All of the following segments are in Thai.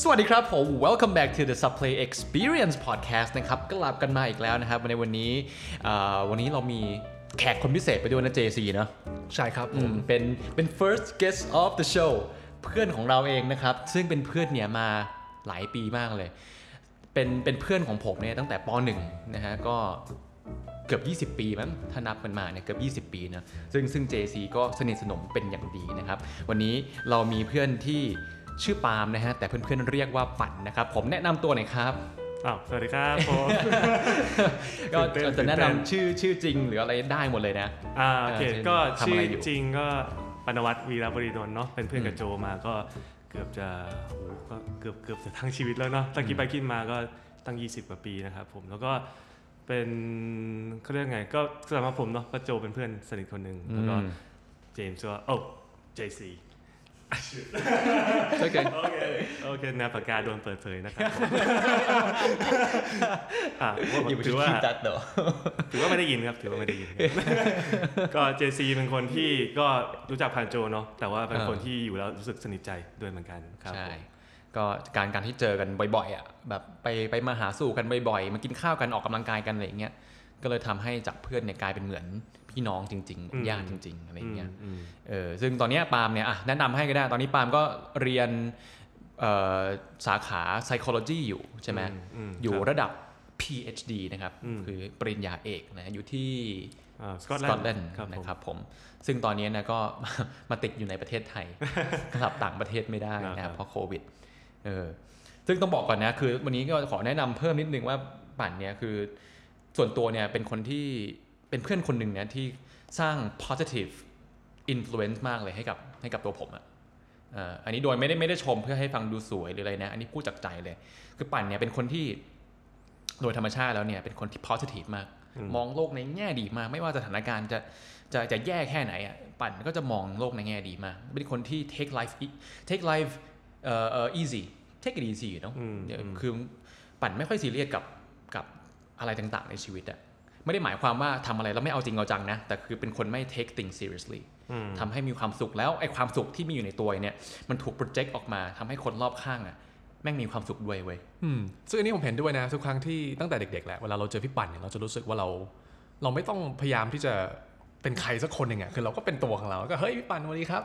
สวัสดีครับผม welcome back to the Subplay Experience Podcast นะครับกลับกันมาอีกแล้วนะครับในวันนี้เอ่อวันนี้เรามีแขกคนพิเศษไปด้วยนะ JC เนอะใช่ครับผอืมมเป็นเป็น first guest of the show เพื่อนของเราเองนะครับ ซึ่งเป็นเพื่อนเนี่ยมาหลายปีมากเลย เป็นเป็นเพื่อนของผมเนี่ยตั้งแต่ป .1 นะฮะก็เกือบ 20 ปีมั้งถ้านับมันมาเนี่ยเกือบ 20 ปีนะซึ่งซึ่ง JC ก็สนิทสนมเป็นอย่างดีนะครับ วันนี้เรามีเพื่อนที่ ชื่อปาล์มนะฮะแต่เพื่อนๆเรียกว่าปั่นนะครับผมแนะนำตัวหน่อยครับอ้าวสวัสดีครับผมก็ตื่นเต้นจะแนะตื่นเต้นนำชื่อชื่อจริงหรืออะไรได้หมดเลยนะอ่าโอเคเออก็ทำชื่อะอไรอยู่จริงก็ปนวัตวีรบริดลเนาะเป็นเพื่อนกับโจมาก็เกือบจะโอ้โหก็เกือบเกือบจะทั้งชีวิตแล้วเนาะตั้งคิดไปคิดมาก็ตั้ง 20 กว่าปีนะครับผมแล้วก็เป็นเขาเรียกไงก็สำหรับผมเนาะก็โจเป็นเพื่อนสนิทคนหนึ่งแล้วก็อืมเจมส์ก็โอ้เจซี โอเคโอเคโอเคแนวปากกาโดนเปิดเผยนะครับผมอะว่าผมอยู่ถือว่าที่ตัดเดอถือว่าไม่ได้ยินครับ ถือว่าไม่ได้ยิน ก็เจซีเป็นคนที่ก็รู้จักผ่านโจเนาะแต่ว่าเป็นเออคนที่อยู่แล้วรู้สึกสนิทใจด้วยเหมือนกันครับใช่ผมก็การการที่เจอกันบ่อยๆอะแบบไปไปมาหาสู่กันบ่อยๆมากินข้าวกันออกกำลังกายกันอะไรอย่างเงี้ยก็เลยทำให้จากเพื่อนเนี่ยกลายเป็นเหมือน พี่น้องจริงๆเหมือนญาติจริง ๆ อะไรอย่างเงี้ยอืมเออซึ่งตอนเนี้ยปาล์มเนี่ยอะแนะนำให้ก็ได้ ตอนนี้ปาล์มก็เรียนเอ่อสาขา psychology อยู่ใช่ไหมอืมอยู่ครับระดับ PhD นะครับอืมคือปริญญาเอกนะอยู่ที่อ่าสสกอตกอตแลแลนนด์ด์ครับผมนะครับผม ซึ่งตอนนี้นะก็มาติดอยู่ในประเทศไทยกลับต่างประเทศไม่ได้นะครับเพราะโควิดเออซึ่งต้องบอกก่อนนะ คือวันนี้ก็ขอแนะนำเพิ่มนิดนึงว่าปั่นเนี่ยคือส่วนตัวเนี่ยเป็นคนที่ เป็นเพื่อนคนหนึ่งนะที่สร้าง positive influence มากเลยให้กับให้กับตัวผมอะเอ่ออันนี้โดยไม่ได้ไม่ได้ชมเพื่อให้ฟังดูสวยหรืออะไรนะ อันนี้พูดจากใจเลย คือปั่นเนี่ยเป็นคนที่โดยธรรมชาติแล้วเนี่ยเป็นคนที่ positive มากอืมมองโลกในแง่ดีมาก ไม่ว่าสถานการณ์จะจะจะแย่แค่ไหนอะปั่นก็จะมองโลกในแง่ดีมาก เป็นคนที่ take life e- take life เอ่อเอ่อ easy take it easy เนาะอืมเดี๋ยวอืมคือปั่นไม่ค่อยซีเรียสกับกับอะไรต่างๆในชีวิตอะ ไม่ได้หมายความว่าทำอะไรแล้วไม่เอาจริงเอาจังนะ แต่คือเป็นคนไม่ take things seriously อืมทำให้มีความสุขแล้วไอ้ความสุขที่มีอยู่ในตัวเนี่ยมันถูก project ออกมาทำให้คนรอบข้างอะแม่งมีความสุขด้วยเว้ยอืมซึ่งอันนี้ผมเห็นด้วยนะทุกครั้งที่ตั้งแต่เด็กๆแหละเวลาเราเจอพี่ปั่นเนี่ยเราจะรู้สึกว่าเรา เราไม่ต้องพยายามที่จะเป็นใครสักคนหนึ่งอะคือเราก็เป็นตัวของเราก็เฮ้ยพี่ปั่นสวัสดีครับ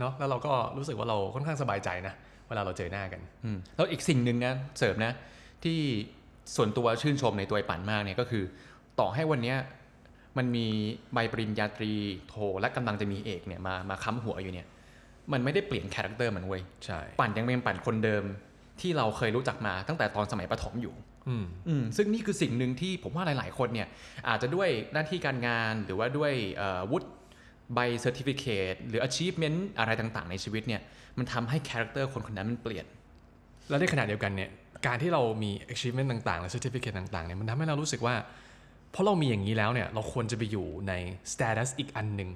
เนาะแล้วเราก็รู้สึกว่าเราค่อนข้างสบายใจนะเวลาเราเจอหน้ากันอืมแล้วอีกสิ่งหนึ่งนะเสริมนะที่ส่วนตัวชื่นชมในตัวไอ้ปั่นมากเนี่ยก็คือ ต่อให้วันเนี้ยมันมีใบปริญญาตรีโทและกำลังจะมีเอกเนี่ยมามาค้ำหัวอยู่เนี่ย มันไม่ได้เปลี่ยน character มันเว้ยใช่ปั่นยังเป็นปั่นคนเดิมที่เราเคยรู้จักมาตั้งแต่ตอนสมัยประถมอยู่อืมอืมซึ่งนี่คือสิ่งหนึ่งที่ผมว่าหลาย ๆ คนเนี่ย อาจจะด้วยหน้าที่การงานหรือว่าด้วยเอ่อวุฒิใบ certificate หรือ achievement อะไรต่าง ๆ ในชีวิตเนี่ย มันทำให้ character คนคนนั้นมันเปลี่ยน แล้วในขณะเดียวกันเนี่ย การที่เรามี achievement ต่าง ๆ และ certificate ต่าง ๆ เนี่ย มันทำให้เรารู้สึกว่า เพราะเรามีอย่างนี้แล้วเนี่ยเราควรจะไปอยู่ใน status อีกอันหนึ่ง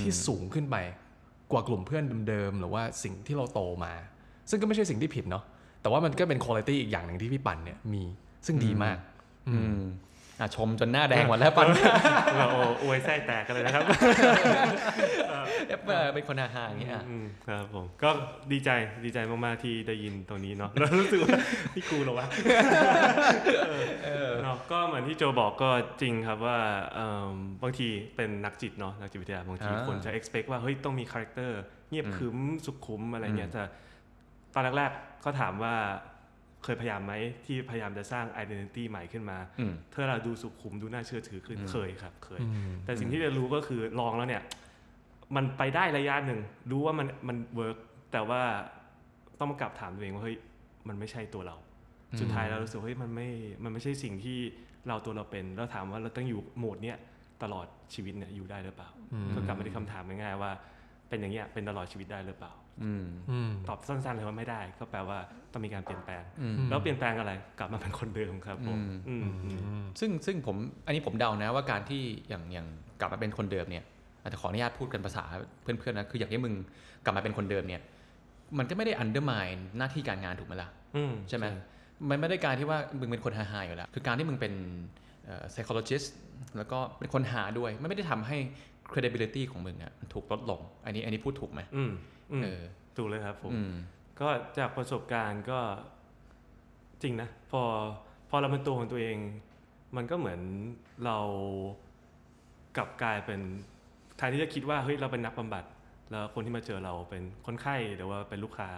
ที่สูงขึ้นไปกว่ากลุ่มเพื่อนเดิมๆหรือว่าสิ่งที่เราโตมา ซึ่งก็ไม่ใช่สิ่งที่ผิดเนาะแต่ว่ามันก็เป็นคุณภาพอีกอย่างหนึ่งที่พี่ปั่นเนี่ยมีซึ่งดีมาก อืมอะชมจนหน้าแดงหมดแล้วปันเราโอ้อวยไส้แตกกันเลยนะครับ เอฟเป็นคนอาหารอย่างเงี้ยอะอืมครับผมก็ดีใจดีใจมากๆที่ได้ยินตรงนี้เนาะแล้วรู้สึกว่าพี่กูเหรอวะเนาะก็เหมือนที่โจบอกก็จริงครับว่าเอิ่มบางทีเป็นนักจิตเนาะนักจิตวิทยาบางทีอ่าคนจะ expect ว่าเฮ้ยต้องมีคาแรคเตอร์เงียบขรึมสุขุมอะไรเงี้อืยมแต่ตอนแรกๆก็ถามว่าเคยพยายามไหมที่พยายามจะสร้าง identity ใหม่ขึ้นมาอืมเพื่อเราดูสุขุมดูน่าเชื่อถือขึ้นอืมเคยครับเคยอืมแต่สิ่งที่เรียนรู้ก็คือลองแล้วเนี่ย มันไปได้ระยะหนึ่ง รู้ว่ามันมันเวิร์กแต่ว่าต้องมากลับถามตัวเองว่าเฮ้ยมันไม่ใช่ตัวเรา สุดท้ายเรารู้สึกว่าเฮ้ยมันไม่มันไม่ใช่สิ่งที่เราตัวเราเป็น แล้วถามว่าเราต้องอยู่โหมดเนี้ยตลอดชีวิตเนี่ยอยู่ได้หรือเปล่าอืมก็กลับมาที่คำถามง่ายๆว่า เป็นอย่างเงี้ยเป็นตลอดชีวิตได้หรือเปล่าอืมอืมตอบสั้นๆเลยว่าไม่ได้ ก็แปลว่าต้องมีการเปลี่ยนแปลงอืมแล้วเปลี่ยนแปลงอะไรกลับมาเป็นคนเดิมครับผมอืมอืมอืมซึ่งซึ่งผมอันนี้ผมเดานะว่าการที่อย่างอย่างกลับมาเป็นคนเดิมเนี่ย อาจจะขออนุญาตพูดกันภาษาเพื่อนๆนะคืออย่างที่มึงกลับมาเป็นคนเดิมเนี่ย มันก็ไม่ได้ undermine หน้าที่การงานถูกไหมล่ะอืมใช่ไหมมันไม่ได้การที่ว่ามึงเป็นคนหาหาอยู่แล้ว คือการที่มึงเป็นเอ่อ psychologist แล้วก็เป็นคนหาด้วย มันไม่ได้ทำให้ credibility ของมึงอะมันถูกลดลง อันนี้อันนี้พูดถูกไหมอืมอืมเออถูกเลยครับผมอืมก็จากประสบการณ์ก็จริงนะ พอพอเราเป็นตัวของตัวเอง มันก็เหมือนเรากลับกลายเป็น แทนที่จะคิดว่าเฮ้ยเราเป็นนักบำบัด แล้วคนที่มาเจอเราเป็นคนไข้หรือว่าเป็นลูกค้า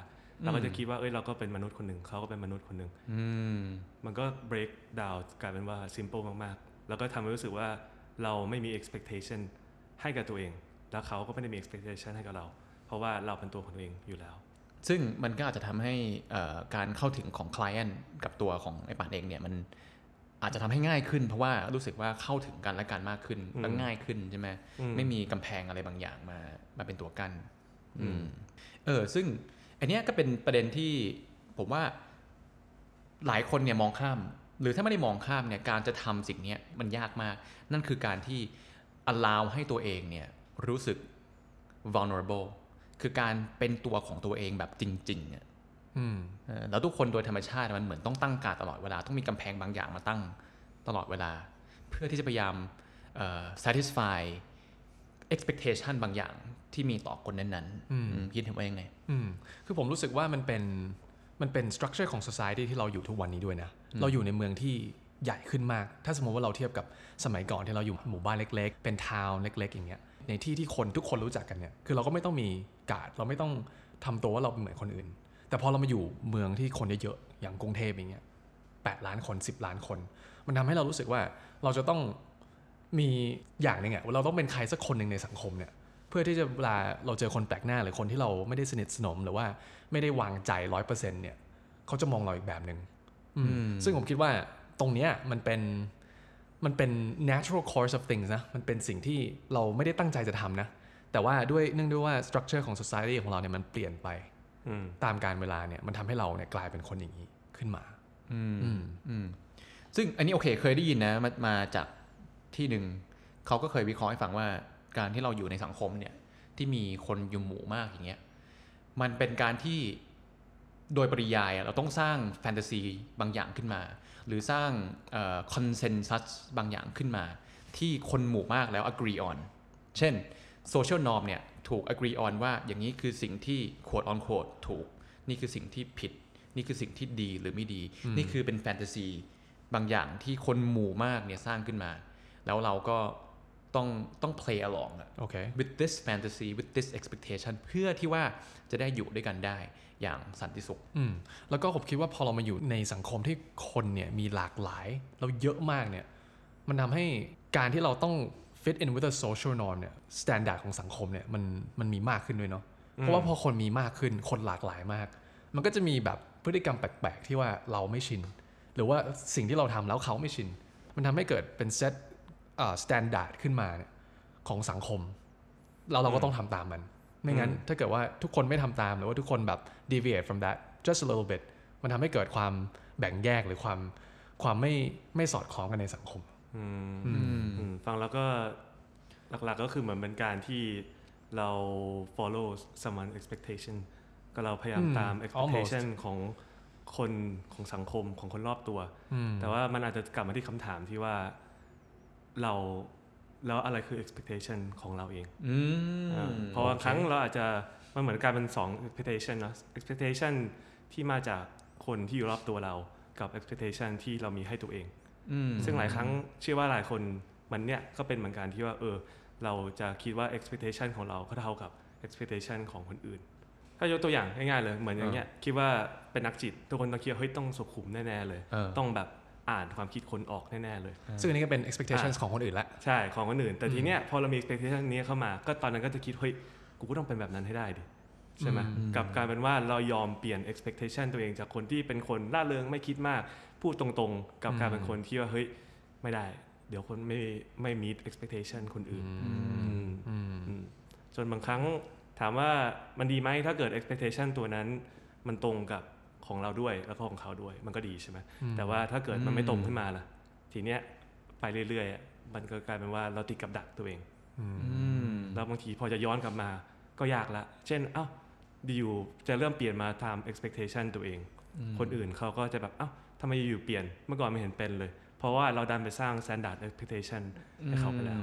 เราก็จะคิดว่าเอ้ยเราก็เป็นมนุษย์คนหนึ่งเขาก็เป็นมนุษย์คนหนึ่งอืมมันก็ break down กลายเป็นว่า simple มากๆ แล้วก็ทำให้รู้สึกว่าเราไม่มี expectation ให้กับตัวเอง แล้วเขาก็ไม่ได้มี expectation ให้กับเรา เพราะว่าเราเป็นตัวของตัวเองอยู่แล้ว ซึ่งมันก็อาจจะทำให้เอ่อการเข้าถึงของ client กับตัวของไอ้ป่านเองเนี่ยมัน อาจจะทำให้ง่ายขึ้น เพราะว่ารู้สึกว่าเข้าถึงกันและกันมากขึ้นอืมและง่ายขึ้นใช่ไหมอืมไม่มีกำแพงอะไรบางอย่างมามาเป็นตัวกั้นอืมอืมเออซึ่งอันเนี้ยก็เป็นประเด็นที่ผมว่าหลายคนเนี่ยมองข้าม หรือถ้าไม่ได้มองข้ามเนี่ยการจะทำสิ่งเนี้ยมันยากมาก นั่นคือการที่ allow ให้ตัวเองเนี่ยรู้สึก vulnerable คือการเป็นตัวของตัวเองแบบจริงๆเนี่ยอืมเออ แล้วทุกคนโดยธรรมชาติมันเหมือนต้องตั้งการดตลอดเวลาต้องมีกำแพงบางอย่างมาตั้งตลอดเวลา เพื่อที่จะพยายามเอ่อ satisfy expectation บางอย่างที่มีต่อคนนั้นๆอืมอืมคิดเห็นว่ายังไงอืมคือผมรู้สึกว่ามันเป็นมันเป็น structure ของ society ที่เราอยู่ทุกวันนี้ด้วยนะ เราอยู่ในเมืองที่ใหญ่ขึ้นมาก ถ้าสมมติว่าเราเทียบกับสมัยก่อนที่เราอยู่หมู่บ้านเล็ก ๆ เป็นทาวน์เล็ก ๆ อย่างเงี้ย ในที่ที่คนทุกคนรู้จักกันเนี่ย คือเราก็ไม่ต้องมีการ์ดเราไม่ต้องทำตัวว่าเราเป็นเหมือนคนอื่น แต่พอเรามาอยู่เมืองที่คนเยอะๆอย่างกรุงเทพอย่างเงี้ยแปดล้านคน 10 ล้านคน มันทำให้เรารู้สึกว่าเราจะต้องมีอย่างหนึ่งอะว่าเราต้องเป็นใครสักคนหนึ่งในสังคมเนี่ยเพื่อที่จะเวลาเราเจอคนแปลกหน้าหรือคนที่เราไม่ได้สนิทสนม หรือว่าไม่ได้วางใจร้อยเปอร์เซ็นต์เนี่ยเขาจะมองเราอีกแบบหนึ่งอืมอืมซึ่งผมคิดว่าตรงเนี้ยมันเป็นมันเป็น natural course of things นะมันเป็นสิ่งที่เราไม่ได้ตั้งใจจะทำนะ แต่ว่าด้วยเนื่องด้วยว่า structure ของ society ของเราเนี่ยมันเปลี่ยนไปอืม ตามการเวลาเนี่ยมันทำให้เราเนี่ยกลายเป็นคนอย่างนี้ขึ้นมาอืมอืมอืมซึ่งอันนี้โอเคเคยได้ยินนะมามาจากที่หนึ่งเขาก็เคยวิเคราะห์ให้ฟังว่าการที่เราอยู่ในสังคมเนี่ย ที่มีคนอยู่หมู่มากอย่างเงี้ยมันเป็นการที่โดยปริยายอะเราต้องสร้างแฟนตาซีบางอย่างขึ้นมา หรือสร้างคอนเซนแซสบางอย่างขึ้นมา ที่คนหมู่มากแล้ว agree on เช่น social norm เนี่ย ถูก agree on ว่าอย่างนี้คือสิ่งที่ quote on quote ถูก นี่คือสิ่งที่ผิด นี่คือสิ่งที่ดีหรือไม่ดี นี่คือเป็นแฟนตาซีบางอย่างที่คนหมู่มากเนี่ยสร้างขึ้นมา แล้วเราก็ต้องต้อง play along อะโอเค with this fantasy with this expectation เพื่อที่ว่าจะได้อยู่ด้วยกันได้อย่างสันติสุขอืมแล้วก็ผมคิดว่าพอเรามาอยู่ในสังคมที่คนเนี่ยมีหลากหลาย เราเยอะมากเนี่ย มันทำให้การที่เราต้อง fit in with the social norm เนี่ย standard ของสังคมเนี่ยมันมันมีมากขึ้นด้วยเนาะเพราะว่าพอคนมีมากขึ้นคนหลากหลายมาก มันก็จะมีแบบพฤติกรรมแปลกๆ ที่ว่าเราไม่ชิน หรือว่าสิ่งที่เราทำแล้วเขาไม่ชิน มันทำให้เกิดเป็นเซตอ่า standard ขึ้นมาเนี่ยของสังคมแล้วเราก็ต้องทำตามมันไม่งั้นถ้าเกิดว่าทุกคนไม่ทำตามหรือว่าทุกคนแบบ deviate from that just a little bit มันทำให้เกิดความแบ่งแยกหรือความความไม่ไม่สอดคล้องกันในสังคมอืมอืมอืม ฟังแล้วก็หลักๆก็คือเหมือนเป็นการที่เรา follow someone expectation ก็เราพยายามอืมตาม almost expectation ของคนของสังคมของคนรอบตัวอืมแต่ว่ามันอาจจะกลับมาที่คำถามที่ว่าเราแล้วอะไรคือ expectation ของเราเองอืมอ่าเพราะว่าครั้งเราอาจจะมันเหมือนกลารเป็นสอง expectation เนอะ expectation ที่มาจากคนที่อยู่รอบตัวเรากับ expectation ที่เรามีให้ตัวเองอืม ซึ่งหลายครั้งเชื่อว่าหลายคนมันเนี่ยก็เป็นเหมือนกันที่ว่าเออ เราจะคิดว่า expectation ของเราก็เท่ากับ expectation ของคนอื่น ถ้ายกตัวอย่างง่ายๆเลยเหมือนอย่างเงี้ยคิดว่าเป็นนักจิต ทุกคนต้องคิดว่าเฮ้ยต้องสุขุมแน่ๆเลยเออต้องแบบอ่านความคิดคนออกแน่ๆเลย ซึ่งอันนี้ก็เป็น expectations ของคนอื่นละใช่ของคนอื่น แต่ทีเนี้ยพอเรามี expectation นี้เข้ามา ก็ตอนนั้นก็จะคิดเฮ้ยกูก็ต้องเป็นแบบนั้นให้ได้ดิ ใช่ไหมอืมกับการเป็นว่าเรายอมเปลี่ยน expectation ตัวเองจากคนที่เป็นคนล่าเริงไม่คิดมาก พูดตรงๆ กับการเป็นคนที่ว่าเฮ้ยไม่ได้ เดี๋ยวคนไม่ไม่ meet expectation คนอื่นอืมอืมจนบางครั้งถามว่ามันดีไหมถ้าเกิด expectation ตัวนั้นมันตรงกับของเราด้วยแล้วก็ของเขาด้วยมันก็ดีใช่ไหมอืมแต่ว่าถ้าเกิดมันไม่ตรงขึ้นมาล่ะ ทีเนี้ยไปเรื่อยๆอะมันก็กลายเป็นว่าเราติดกับดักตัวเองอืมอืมแล้วบางทีพอจะย้อนกลับมาก็ยากละ เช่น เอ้าดี อยู่จะเริ่มเปลี่ยนมาตาม expectation ตัวเอง คนอื่นเขาก็จะแบบเอ้าทำไมอยู่ๆเปลี่ยนเมื่อก่อนไม่เห็นเป็นเลย เพราะว่าเราดันไปสร้าง standard expectation ให้เขาไปแล้ว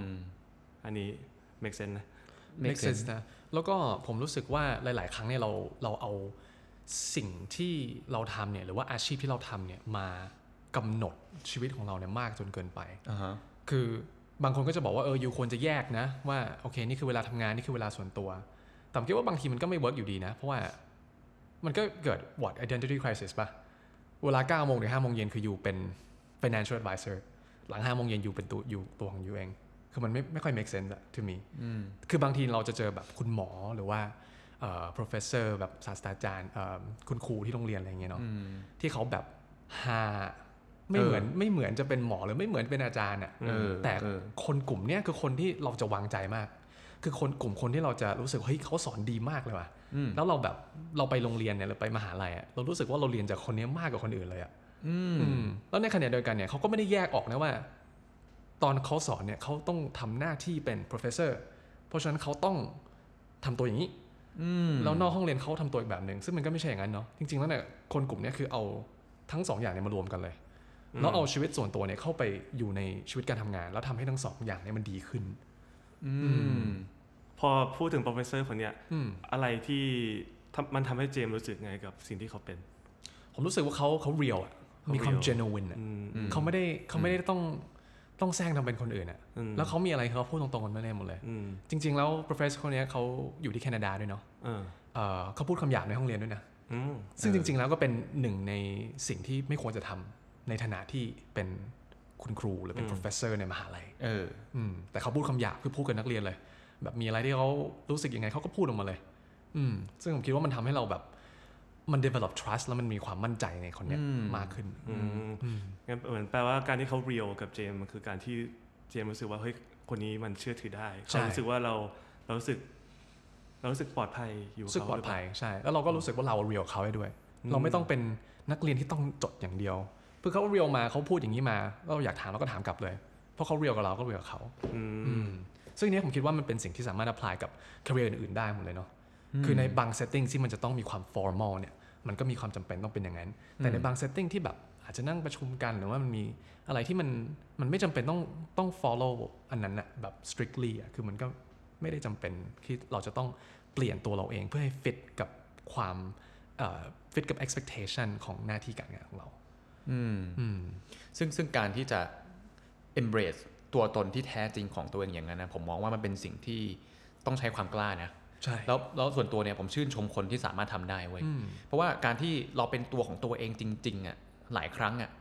อันนี้ make sense นะ make sense นะ แล้วก็ผมรู้สึกว่าหลาย ๆ ครั้งเนี่ยเราเราเอาสิ่งที่เราทำเนี่ยหรือว่าอาชีพที่เราทำเนี่ยมากำหนดชีวิตของเราเนี่ยมากจนเกินไปอ่าฮะคือบางคนก็จะบอกว่าเออ you ควรจะแยกนะ ว่าโอเคนี่คือเวลาทำงานนี่คือเวลาส่วนตัว แต่ผมคิดว่าบางทีมันก็ไม่ work อยู่ดีนะ เพราะว่ามันก็เกิด what identity crisis ป่ะเวลา9โมงถึง5โมงเย็นคืออยู่เป็น financial advisor หลัง5โมงเย็น you เป็นตัว you ตัวของ you เอง คือมันไม่ไม่ค่อย make sense อะ to me อืมคือบางทีเราจะเจอแบบคุณหมอหรือว่าเอ่อ professor แบบศาสตราจารย์เอ่อคุณครูที่โรงเรียนอะไรอย่างเงี้ยเนาะอืมที่เขาแบบฮาไม่เออเหมือนไม่เหมือนจะเป็นหมอหรือไม่เหมือนเป็นอาจารย์อะเออแต่เออคนกลุ่มเนี้ยคือคนที่เราจะวางใจมาก คือคนกลุ่มคนที่เราจะรู้สึกเฮ้ยเขาสอนดีมากเลยว่ะอืมแล้วเราแบบเราไปโรงเรียนเนี่ยหรือไปมหาลัยอะเรารู้สึกว่าเราเรียนจากคนเนี้ยมากกว่าคนอื่นเลยอะอืมอืมแล้วในขณะเดียวกันเนี่ยเขาก็ไม่ได้แยกออกนะว่า ตอนเขาสอนเนี่ยเขาต้องทำหน้าที่เป็น professor เพราะฉะนั้นเขาต้องทำตัวอย่างนี้อืมแล้วนอกห้องเรียนเขาทำตัวอีกแบบหนึ่งซึ่งมันก็ไม่ใช่อย่างนั้นเนาะจริงๆแล้วเนี่ยคนกลุ่มเนี้ยคือเอาทั้งสองอย่างเนี่ยมารวมกันเลยแล้วเอาชีวิตส่วนตัวเนี่ยเข้าไปอยู่ในชีวิตการทำงาน แล้วทำให้ทั้งสองอย่างเนี่ยมันดีขึ้นอืม พอพูดถึง professor คนเนี้ยอืมอะไรที่ทำมันทำให้เจมส์รู้สึกไงกับสิ่งที่เขาเป็น ผมรู้สึกว่าเขาเขาเรียลอะเขามีความ real genuine อะอืมอืมเขาไม่ได้เขาไม่ได้ต้องต้องแซงทำเป็นคนอื่นอะอืมแล้วเขามีอะไรเขาพูดตรงๆกันไม่ได้หมดเลยอืมจริง ๆ แล้ว professor คนเนี้ยเขาอยู่ที่แคนาดาด้วยเนาะเออเอ่อเขาพูดคำหยาบในห้องเรียนด้วยนะอืมซึ่งจริง ๆ แล้วก็เป็นหนึ่งในสิ่งที่ไม่ควรจะทำในฐานะที่เป็น คุณครูหรือเป็น professor ในมหาลัยเอออืมแต่เขาพูดคำหยาบคือพูดกับนักเรียนเลย แบบมีอะไรที่เขารู้สึกยังไงเขาก็พูดออกมาเลย อืมซึ่งผมคิดว่ามันทำให้เราแบบมัน develop trust แล้วมันมีความมั่นใจในคนเนี้ยอืมมากขึ้นอืมอืมงั้นเหมือนแปลว่าการที่เขาเรียลกับเจมส์มันคือการที่เจมส์รู้สึกว่าเฮ้ยคนนี้มันเชื่อถือได้ใช่เขารู้สึกว่าเราเรารู้สึก เรารู้สึกปลอดภัยอยู่กับรู้สึกเขาปลอดภัยใช่ แล้วเราก็รู้สึกว่าเรา real เขาได้ด้วย เราไม่ต้องเป็นนักเรียนที่ต้องจดอย่างเดียว เพื่อเขา real มาเขาพูดอย่างนี้มาเราอยากถามเราก็ถามกลับเลย เพราะเขา real กับเราก็ real กับเขาอืมอืมซึ่งเนี้ยผมคิดว่ามันเป็นสิ่งที่สามารถ apply กับ career อื่นๆได้หมดเลยเนาะคือในบาง setting ที่มันจะต้องมีความ formal เนี่ยมันก็มีความจำเป็นต้องเป็นอย่างนั้น แต่ในบาง setting ที่แบบอาจจะนั่งประชุมกันหรือว่ามันมีอะไรที่มันมันไม่จำเป็นต้องต้อง follow อันนั้นอะแบบ strictly อะคือมันก็ไม่ได้จำเป็นที่เราจะต้องเปลี่ยนตัวเราเองเพื่อให้ fit กับความเอ่อ fit กับ expectation ของหน้าที่การงานของเรา อืมอืมซึ่งซึ่งการที่จะ embrace ตัวตนที่แท้จริงของตัวเองอย่างนั้นนะผมมองว่ามันเป็นสิ่งที่ต้องใช้ความกล้านะใช่แล้วแล้วส่วนตัวเนี่ยผมชื่นชมคนที่สามารถทำได้เว้ยอืมเพราะว่าการที่เราเป็นตัวของตัวเองจริง ๆอะหลายครั้งอะ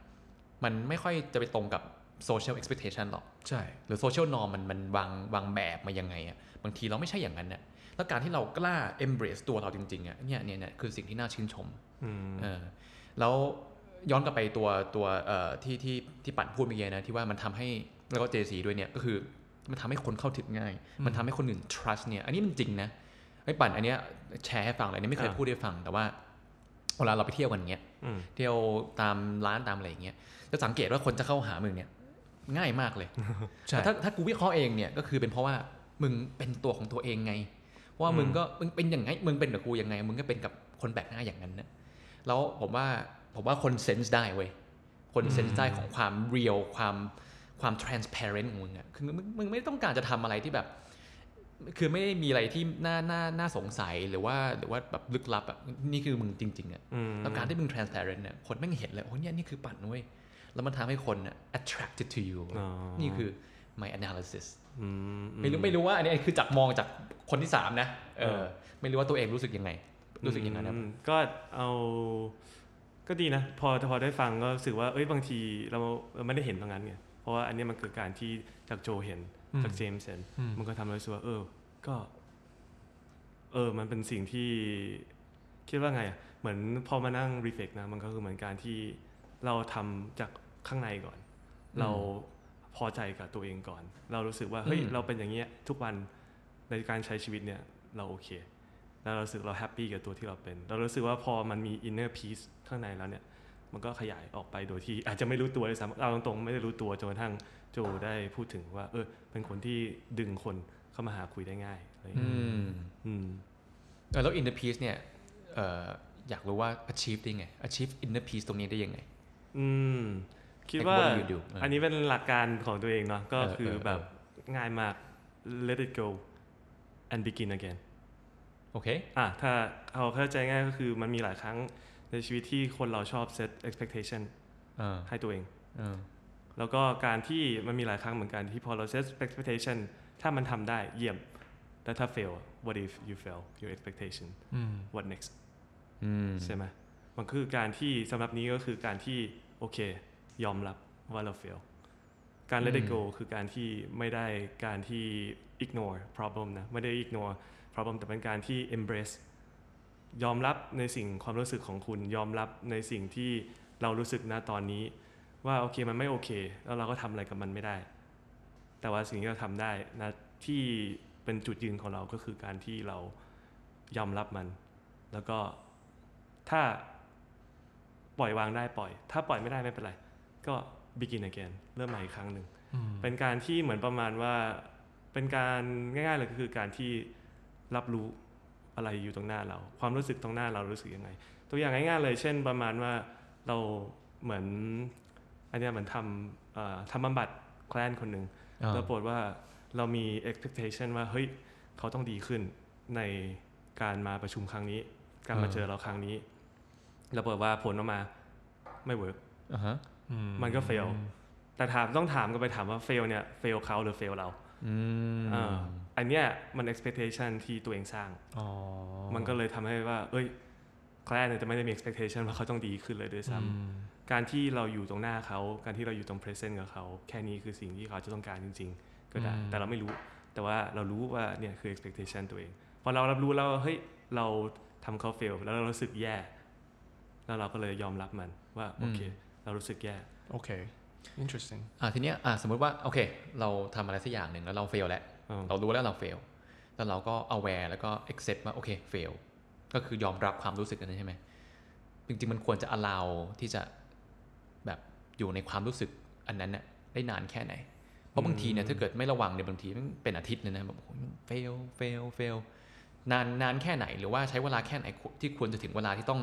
มันไม่ค่อยจะไปตรงกับ social expectation หรอกใช่หรือ social norm มันมันวางวางแบบมายังไงอะบางทีเราไม่ใช่อย่างนั้นน่ะแล้วการที่เรากล้า embrace ตัวเราจริงๆอะเนี่ยเนี่ยเนี่ยคือสิ่งที่น่าชื่นชมอืมเออแล้ว ย้อนกลับไปตัวตัวเอ่อที่ที่ที่ปั่นพูดเมื่อกี้นะที่ว่ามันทำให้แล้วก็ JC ด้วยเนี่ยก็คือมันทำให้คนเข้าถึงง่าย มันทำให้คนอื่น trust เนี่ย อันนี้มันจริงนะไอ้ปั่นอันเนี้ยแชร์ให้ฟังเลยอันนี่ไม่เคยอ่าพูดให้ฟังแต่ว่าเวลาเราไปเที่ยวกันอย่างเงี้ยอืมเที่ยวตามร้านตามอะไรอย่างเงี้ยจะสังเกตว่าคนจะเข้าหามึงเนี่ยง่ายมากเลยใช่แต่ถ้าถ้ากูวิเคราะห์เองเนี่ยก็คือเป็นเพราะว่ามึงเป็นตัวของตัวเองไงเพราะว่ามึงก็มึงเป็นอย่างไงมึงเป็นกับกูยังไง มึงก็เป็นกับคนแปลกหน้าอย่างนั้นนะแล้วผมว่า ผมว่าคนเซนส์ได้เว้ยคนเซนส์ได้ของความเรียลความความ transparent ของมึงอะคือมึงมึงไม่ต้องการจะทำอะไรที่แบบ คือไม่ได้มีอะไรที่น่าน่าน่าสงสัยหรือว่าหรือว่าแบบลึกลับอะนี่คือมึงจริงๆอะอืมแล้วการที่มึง transparent เนี่ยคนแม่งเห็นเลยโอ้เนี่ยนี่คือปั่นเว้ยแล้วมันทำให้คนน่ะ attracted to you อ๋อนี่คือ my analysis อืมไม่รู้ไม่รู้ว่าอันนี้คือจากมองจากคนที่สามนะเอเอออไม่รู้ว่าตัวเองรู้สึกยังไง รู้สึกยังไงนะอืมก็เอา ก็ดีนะ พอพอได้ฟังก็รู้สึกว่าเอ้ยบางทีเราเราไม่ได้เห็นตรงนั้นไงเพราะว่าอันเนี้ยมันคือการที่จากโจเห็นอืมจากเจมส์เห็นอืมมันก็ทำให้รู้สึกว่าเออ ก็ เออ มันเป็นสิ่งที่คิดว่าไงอะเหมือนพอมานั่งรีเฟกนะมันก็คือเหมือนการที่เราทำจากข้างในก่อน เราพอใจกับตัวเองก่อน เรารู้สึกว่าเฮ้ยอืมเราเป็นอย่างเงี้ยทุกวันในการใช้ชีวิตเนี่ย เราโอเค แล้วเรารู้สึกเราแฮปปี้กับตัวที่เราเป็น เรารู้สึกว่าพอมันมี inner peace ข้างในแล้วเนี่ย มันก็ขยายออกไปโดยที่อาจจะไม่รู้ตัวเลยซ้ำเราตรงๆไม่ได้รู้ตัวจนกระทั่งโจได้พูดถึงว่า เออ เป็นคนที่ดึงคนเข้ามาหาคุยได้ง่ายอะไรอย่างอืเงี้ยมอืมเออแล้ว inner peace เนี่ยเอ่ออยากรู้ว่า achieve ได้ไง achieve inner peace ตรงนี้ได้ยังไง อืม คิด Like ว่า what do you do? เอออัอันนี้เป็นหลักการของตัวเองเนาะก็เออคือเออแบบง่ายมาก let it go and begin again โอเคอะถ้าเอาเข้าใจง่ายก็คือมันมีหลายครั้งในชีวิตที่คนเราชอบ set expectation เออให้ตัวเองเออแล้วก็การที่มันมีหลายครั้งเหมือนกันที่พอเรา set expectation ถ้ามันทำได้เยี่ยม แต่ถ้า fail what if you fail your expectation อืม what next อืมใช่ไหมมันคือการที่สำหรับนี้ก็คือการที่โอเค ยอมรับว่าเรา fail การ let it go คือการที่ไม่ได้การที่ ignore problem นะ ไม่ได้ ignore problem แต่เป็นการที่ embrace ยอมรับในสิ่งความรู้สึกของคุณ ยอมรับในสิ่งที่เรารู้สึกณตอนนี้ ว่าโอเคมันไม่โอเค แล้วเราก็ทำอะไรกับมันไม่ได้ แต่ว่าสิ่งที่เราทำได้นะที่เป็นจุดยืนของเราก็คือการที่เรายอมรับมัน แล้วก็ถ้าปล่อยวางได้ปล่อย ถ้าปล่อยไม่ได้ไม่เป็นไร ก็ begin again เริ่มใหม่อีกครั้งหนึ่งอืมเป็นการที่เหมือนประมาณว่าเป็นการง่ายๆเลยก็คือการที่ รับรู้อะไรอยู่ตรงหน้าเรา ความรู้สึกตรงหน้าเรารู้สึกยังไง ตัวอย่างง่ายๆเลย เช่นประมาณว่าเราเหมือนอันเนี้ยเหมือนทำเอ่อทำบำบัดแคลนคนหนึ่งอ่าแล้วปรากฏว่าเรามี expectation ว่าเฮ้ยเขาต้องดีขึ้นในการมาประชุมครั้งนี้ การมาอ่าเจอเราครั้งนี้แล้วปรากฏว่าผลออกมาไม่เวิร์กอ่าฮะอืมันก็ fail แต่ถามต้องถามกันไปถามว่า fail เนี่ย fail เขาหรือ fail เราอืมอ่า อันเนี้ยมัน expectation ที่ตัวเองสร้างอ๋อมันก็เลยทำให้ว่า เอ้ยแคลนเนี่ยจะไม่ได้มี expectation ว่าเขาต้องดีขึ้นเลยด้วยซ้อืมำการที่เราอยู่ตรงหน้าเขา การที่เราอยู่ตรง present กับเขา แค่นี้คือสิ่งที่เขาจะต้องการจริง ๆ ก็ได้อืมแต่เราไม่รู้ แต่ว่าเรารู้ว่าเนี่ยคือ expectation ตัวเอง พอเรารับรู้แล้วว่าเฮ้ย เราทำเขา fail แล้วเรารู้สึกแย่ แล้วเราก็เลยยอมรับมันว่าโอเค เรารู้สึกแย่ โอเค interesting อ่าทีเนี้ยอ่าสมมติว่าโอเค เราทำอะไรสักอย่างหนึ่งแล้วเราเฟลแล้วอืม เรารู้แล้วเราเฟลแล้วเราก็ aware แล้วก็ accept ว่าโอเค fail ก็คือยอมรับความรู้สึกนั้นใช่ไหมจริงๆมันควรจะ allow ที่จะแบบอยู่ในความรู้สึกอันนั้นน่ะได้นานแค่ไหน เพราะบางทีเนี่ยถ้าเกิดไม่ระวังเนี่ยบางทีมันเป็นอาทิตย์เลยนะแบบโอ้โห fail fail fail นานนานแค่ไหนหรือว่าใช้เวลาแค่ไหนที่ควรจะถึงเวลาที่ต้อง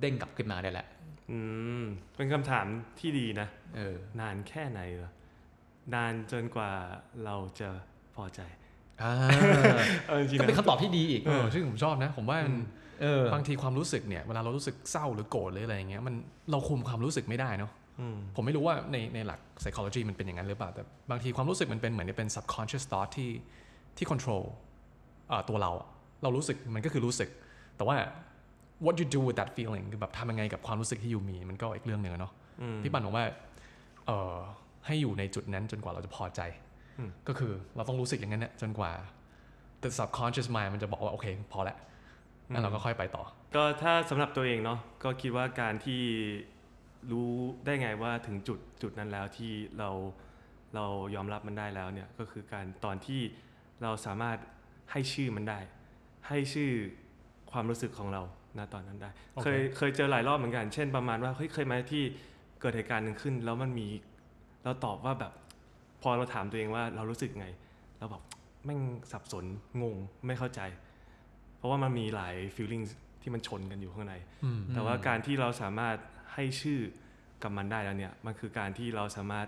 เด้งกลับขึ้นมาได้แหละ อืม เป็นคำถามที่ดีนะ เออ นานแค่ไหนเหรอนานจนกว่าเราจะพ อใจอ่าเออจริงก็เป็นนะคำตอบที่ดีอีกเออซึ่งผมชอบนะ ผมว่ามันเออบางทีความรู้สึกเนี่ยเวลาเรารู้สึกเศร้าหรือโกรธหรืออะไรอย่างเงี้ยมันเราคุมความรู้สึกไม่ได้เนาะอืมผมไม่รู้ว่าในในหลัก psychology มันเป็นอย่างนั้นหรือเปล่าแต่บางทีความรู้สึกมันเป็นเหมือนเป็น subconscious thought ที่ที่ control เอ่อตัวเราอะเรารู้สึกมันก็คือรู้สึก แต่ว่า what you do with that feeling คือแบบทำยังไงกับความรู้สึกที่อยู่มี มันก็อีกเรื่องหนึ่งอะเนาะอืมพี่ปันบอกว่าเอ่อให้อยู่ในจุดนั้นจนกว่าเราจะพอใจอืม ก็คือเราต้องรู้สึกอย่างนั้นเนี่ยจนกว่า the subconscious mind มันจะบอกว่า โอเค พอแล้วงั้นเราก็ค่อยไปต่อ ก็ถ้าสำหรับตัวเองเนาะก็คิดว่าการที่รู้ได้ไงว่าถึงจุดจุดนั้นแล้วที่เราเรายอมรับมันได้แล้วเนี่ยก็คือการตอนที่เราสามารถให้ชื่อมันได้ ให้ชื่อความรู้สึกของเราณตอนนั้นได้โอเคเคยเคยเจอหลายรอบเหมือนกัน เช่นประมาณว่าเฮ้ยเคยไหมที่เกิดเหตุการณ์หนึ่งขึ้น แล้วมันมีเราตอบว่าแบบ พอเราถามตัวเองว่าเรารู้สึกไงเราแบบแม่งสับสนงงไม่เข้าใจ เพราะว่ามันมีหลาย feelings ที่มันชนกันอยู่ข้างในอืมแต่ว่าการที่เราสามารถให้ชื่อกับมันได้แล้วเนี่ย มันคือการที่เราสามารถ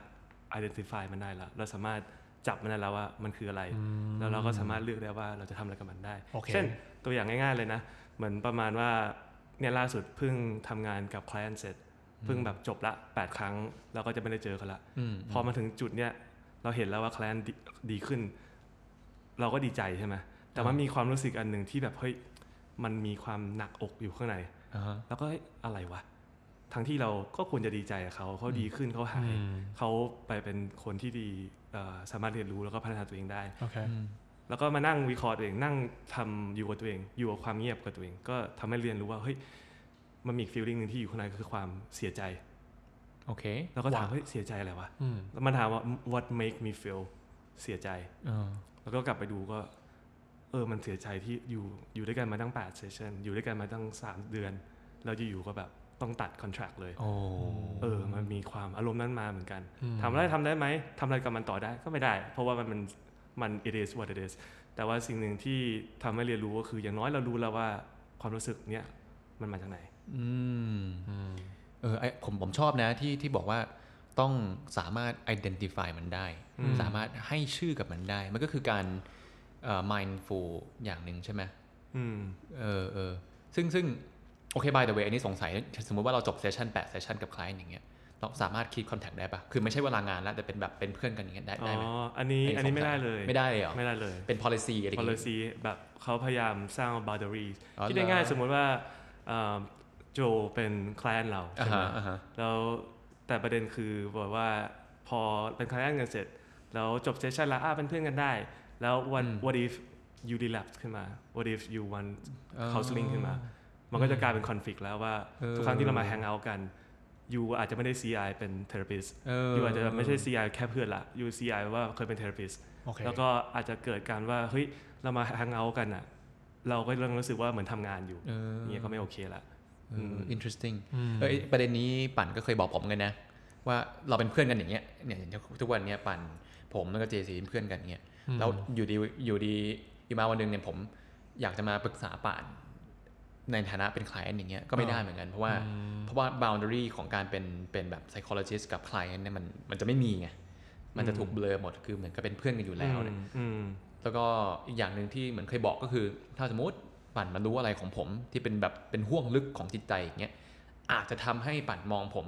identify มันได้แล้ว เราสามารถจับมันได้แล้วว่ามันคืออะไร แล้วเราก็สามารถเลือกได้ว่าเราจะทำอะไรกับมันได้โอเคเช่นตัวอย่างง่ายๆเลยนะ เหมือนประมาณว่าเนี่ยล่าสุดเพิ่งทำงานกับ client เสร็จเพิ่งแบบจบละ 8 ครั้ง แล้วก็จะไม่ได้เจอเขาละอืมพอมาถึงจุดเนี้ย เราเห็นแล้วว่า client ดีดีขึ้น เราก็ดีใจใช่ไหมแต่มันมีความรู้สึกอันหนึ่งที่แบบเฮ้ยมันมีความหนักอกอยู่ข้างในอ่าฮะแล้วก็เอ้ยอะไรวะทั้งที่เราก็ควรจะดีใจกับเขาเขาดีขึ้นเขาหายอืมเขาไปเป็นคนที่ดีเอ่อสามารถเรียนรู้แล้วก็พัฒนาตัวเองได้โอเคอืมแล้วก็มานั่งวิเคราะห์ตัวเองนั่งทำอยู่กับตัวเอง อยู่กับความเงียบกับตัวเอง ก็ทำให้เรียนรู้ว่าเฮ้ยมันมีฟีลลิ่งหนึ่งที่อยู่ข้างในก็คือความเสียใจ โอเค แล้วก็ถามว้าวเฮ้ยเสียใจอะไรวะอืมแล้วมันถามว่า what make me feel เสียใจเออแล้วก็กลับไปดูก็ เออมันเสียใจที่อยู่อยู่ด้วยกันมาตั้ง8เซสชันอยู่ด้วยกันมาตั้ง 3 เดือน เราจะอยู่ก็แบบต้องตัดคอนแท c t เลยโอ้เออ มันมีความอารมณ์นั้นมาเหมือนกันอืมทำอะไรทำได้ไหมทำอะไรกับมันต่อได้ก็ไม่ได้ เพราะว่ามันมันมัน it is what it is แต่ว่าสิ่งหนึ่งที่ทำให้เรียนรู้ก็คืออย่างน้อยเรารู้แล้วว่าความรู้สึกเนี้ยมันมาจากไหน อืมอืม เออไอผมผมชอบนะที่ที่บอกว่าต้องสามารถ identify มันได้อืมสามารถให้ชื่อกับมันได้ มันก็คือการเอ่อ mindful อย่างหนึ่งใช่ไหมอืมเออเออซึ่งซึ่งโอเค by the way อันนี้สงสัย สมมุติว่าเราจบเซสชัน8เซสชันกับคล i e n t อย่างเงี้ยเราสามารถคี p คอนแทคได้ปะคือไม่ใช่เวลางานแล้วแต่เป็นแบบเป็นเพื่อนกันอย่างเงี้ยได้อ๋อได้ไหมอันนี้อันนี้ไม่ได้เลย ไม่ได้เลยเหรอ ไม่ได้เลย เป็น policy อะไรอย่างเงี้ย policy แบบเขาพยายามสร้าง boundaries อ๋อคิดเหรอง่ายๆสมมุติว่าเอ่อ โจเป็น client เราอ่าใช่ไหมฮะอ่าฮะแล้วแต่ประเด็นคือบอกว่าพอเป็น client กันเสร็จ แล้วจบเซสชันแล้วอะเป็นเพื่อนกันได้ แล้ว what อืม what if you relapse ขึ้นมา what if you want อ๋อ counseling ขึ้นมา มันก็จะกลายเป็น conflict แล้วว่าเออทุกครั้งที่เรามา hang out กัน you อาจจะไม่ได้ CI เป็น therapist เออ you อาจจะไม่ใช่ CI แค่เพื่อนละ you CI ว่าเคยเป็น therapist โอเคแล้วก็อาจจะเกิดการว่าเฮ้ยเรามา hang out กันอะเราก็เริ่มรู้สึกว่าเหมือนทำงานอยู่เอออย่างเงี้ยก็ไม่โอเคละเออ interesting อืมเออไอ้ประเด็นนี้ปั่นก็เคยบอกผมกันนะ ว่าเราเป็นเพื่อนกันอย่างเงี้ยเนี่ยอย่างทุกวันเนี้ยปั่นผมแล้วก็เจซีเป็นเพื่อนกันเงี้ยอืมแล้วอยู่ดีอยู่ดีอยู่มาวันหนึงเนี่ยผมอยากจะมาปรึกษาป่านในฐานะเป็นคล i e n t อย่างเงี้ยก็ไม่ได้เหมือนกัน เพราะว่าเพราะว่า boundary ของการเป็นเป็นแบบ psychologist กับ client เนี่ยมันมันจะไม่มีไงมันจะถูกเบลอหมดคือเหมือนกับเป็นเพื่อนกันอยู่แล้วเนี่ยอืมแล้วก็อีกอย่างหนึ่งที่เหมือนเคยบอกก็คือ ถ้าสมมติ ปั่นมารู้อะไรของผมที่เป็นแบบเป็นห่วงลึกของจิตใจอย่างเงี้ยอาจจะทำให้ปั่นมองผม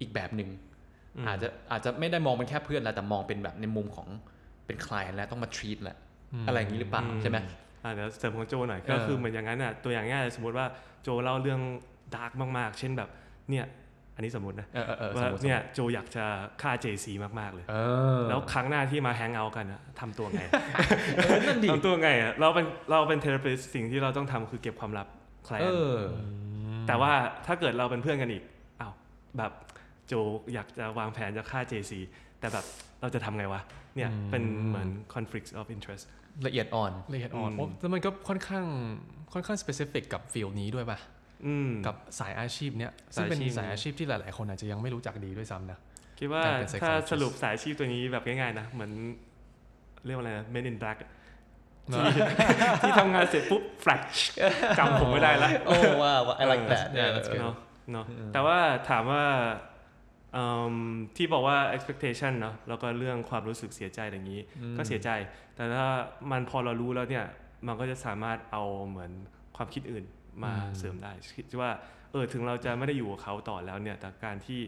อีกแบบหนึ่งอืมอาจจะอาจจะไม่ได้มองเป็นแค่เพื่อนแล้วแต่มองเป็นแบบในมุมของเป็นคลายแล้วต้องมา treat แหละอะไรอย่างนี้หรือเปล่าใช่ไหมอ่าเดี๋ยวเสริมของโจหน่อยเออก็คือเหมือนอย่างนั้นอะตัวอย่างง่ายๆสมมติว่าโจเล่าเรื่องดาร์กมากๆ เช่นแบบเนี่ย อันนี้สมมตินะเออเออเออสว่ามมติเนี่ยโจอยากจะฆ่า JC มาก ๆ เลยเออแล้วครั้งหน้าที่มาแฮงเอาท์กันอะทำตัวไงเออนั่นดิทำตัวไงอะเราเป็นเราเป็นเทเลปิสสิ่งที่เราต้องทำคือเก็บความลับใครเออแต่ว่าถ้าเกิดเราเป็นเพื่อนกันอีกอ้าวแบบโจอยากจะวางแผนจะฆ่า JC แต่แบบเราจะทำไงวะเนี่ยเป็นเหมือน conflict of interest ละเอียดอ่อนละเอียดอ่อนอืมโอ้แล้วมันก็ค่อนข้างค่อนข้าง specific กับฟิลนี้ด้วยป่ะอืม กับสายอาชีพเนี้ยซึ่งเป็นสายอาชีพสายอาชีพที่หลาย ๆ คนอาจจะยังไม่รู้จักดีด้วยซ้ำนะคิดว่าการเป็นถ้า psychologist สรุปสายอาชีพตัวนี้แบบง่าย ๆ นะ เหมือนเรียกว่าอะไรนะ Men in Black อะที่ที่ทำงานเสร็จปุ๊บแฟลชจำผมไม่ได้ละโอ้ว้าว I like that เออ that's good เนาะเนาะแต่ว่าถามว่าเอิ่มที่บอกว่า expectation เนาะแล้วก็เรื่องความรู้สึกเสียใจอะไรอย่างนี้ ก็เสียใจ แต่ถ้ามันพอเรารู้แล้วเนี่ย มันก็จะสามารถเอาเหมือนความคิดอื่น มาเสริมได้คิดว่าเออถึงเราจะไม่ได้อยู่กับเขาต่อแล้วเนี่ยแต่การที่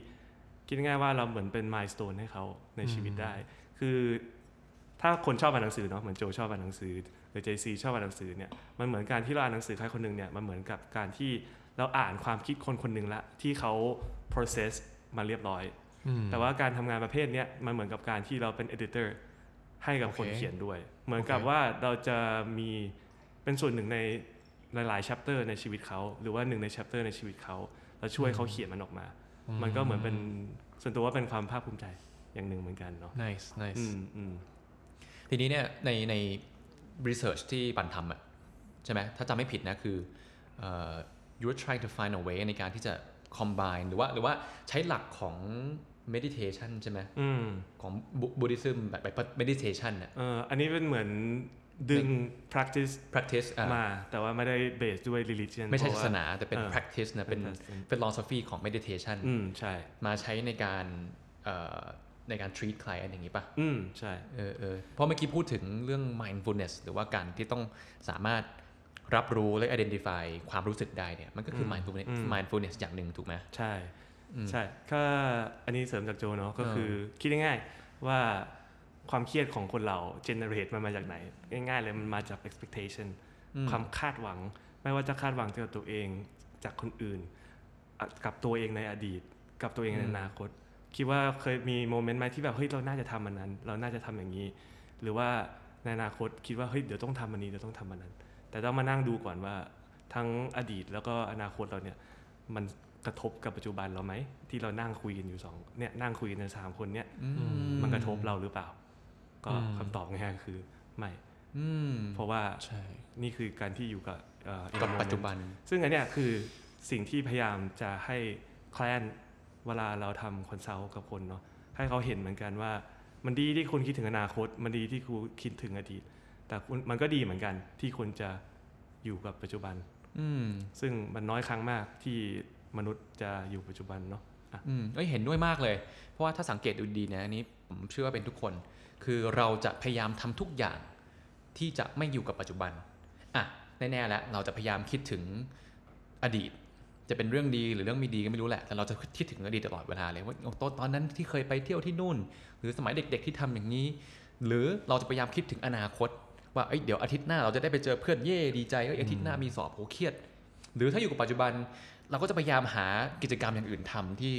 คิดง่ายๆว่าเราเหมือนเป็นมายสเตนให้เขาในชีวิตได้ คือถ้าคนชอบอ่านหนังสือเนาะเหมือนโจชอบอ่านหนังสือหรือเจซีชอบอ่านหนังสือเนี่ยมันเหมือนการที่เราอ่านหนังสือใครคนหนึ่งเนี่ยมันเหมือนกับการที่เราอ่านความคิดคนคนหนึ่งละที่เขา process มาเรียบร้อยอืมแต่ว่าการทำงานประเภทเนี้ยมันเหมือนกับการที่เราเป็น editor ให้กับคนโอเคเขียนด้วย เหมือนกับโอเคว่าเราจะมีเป็นส่วนหนึ่งใน หลายๆ chapter ในชีวิตเขาหรือว่าหนึ่งใน chapter ในชีวิตเขาเราช่วยเขาเขียนมันออกมา มันก็เหมือนเป็นส่วนตัวว่าเป็นความภาคภูมิใจอย่างหนึ่งเหมือนกันเนาะ nice nice อืมอืมทีนี้เนี่ยในใน research ที่ปันทำอะใช่ไหมถ้าจำไม่ผิดนะคือเอ่อ you're trying to find a way ในการที่จะ combine หรือว่าหรือว่าใช้หลักของ meditation ใช่ไหมอืมของ Buddhism แบบแบบ meditation น่ะเอออันนี้เป็นเหมือน ดึง practice practice อะมา แต่ว่าไม่ได้ base ด้วย religion ไม่ใช่เพศาระสว่นา แต่เป็นเออ practice นะเป็นเป็น philosophy ของ meditation อืมใช่ มาใช้ในการเอ่อในการ treat client อย่างนี้ป่ะ อืมใช่ เออเออเพราะเมื่อกี้พูดถึงเรื่อง mindfulness หรือว่าการที่ต้องสามารถรับรู้และ identify ความรู้สึกได้เนี่ย มันก็คือม mindfulness อืม mindfulness อย่างหนึ่งถูกไหมใช่อืมใช่ก็อันนี้เสริมจากโจเนาะก็เออคือคิดง่ายๆว่า ความเครียดของคนเรา generate มันมาจากไหน ง่ายๆเลยมันมาจาก expectation อืมความคาดหวัง ไม่ว่าจะคาดหวังจากตัวเองจากคนอื่นอะกับตัวเองในอดีต กับตัวเองในอืมอนาคต คิดว่าเคยมีโมเมนต์ไหมที่แบบเฮ้ยเราน่าจะทำมันนั้น เราน่าจะทำอย่างนี้ หรือว่าในอนาคตคิดว่าเฮ้ยเดี๋ยวต้องทำอันนี้เดี๋ยวต้องทำอันนั้น แต่ต้องมานั่งดูก่อนว่าทั้งอดีตแล้วก็อนาคตเราเนี่ยมันกระทบกับปัจจุบันเราไหมที่เรานั่งคุยกันอยู่สองเนี่ยนั่งคุยกันในสามคนเนี่ยอืมันกระทบเราหรือเปล่า ก็อืมคำตอบง่ายๆคือไม่อืมเพราะว่าใช่นี่คือการที่อยู่กับเอ่อ in กับ the ปัจจุบัน moment ซึ่งอันเนี้ยคือสิ่งที่พยายามจะให้แคลนเวลาเราทำคอนซัลท์กับคนเนาะให้เขาเห็นเหมือนกันว่า มันดีที่คุณคิดถึงอนาคต มันดีที่คุณคิดถึงอดีต แต่คุณมันก็ดีเหมือนกันที่คุณจะอยู่กับปัจจุบันอืมซึ่งมันน้อยครั้งมากที่มนุษย์จะอยู่ปัจจุบันเนาะอะอืมเอ้ยเห็นด้วยมากเลย เพราะว่าถ้าสังเกตดูดีนะอันนี้ผมเชื่อว่าเป็นทุกคน คือเราจะพยายามทำทุกอย่างที่จะไม่อยู่กับปัจจุบันอะแน่ๆแล้วเราจะพยายามคิดถึงอดีต จะเป็นเรื่องดีหรือเรื่องไม่ดีก็ไม่รู้แหละ แต่เราจะคิดถึงอดีตตลอดเวลาเลยว่าโตอนตอนนั้นที่เคยไปเที่ยวที่นู่น หรือสมัยเด็ก ๆที่ทำอย่างนี้ หรือเราจะพยายามคิดถึงอนาคต ว่าเอ้ยเดี๋ยวอาทิตย์หน้าเราจะได้ไปเจอเพื่อนเย่ดีใจเอ้ยอาทิตย์หน้ามีสอบโหเครียด หรือถ้าอยู่กับปัจจุบัน เราก็จะพยายามหากิจกรรมอย่างอื่นทำที่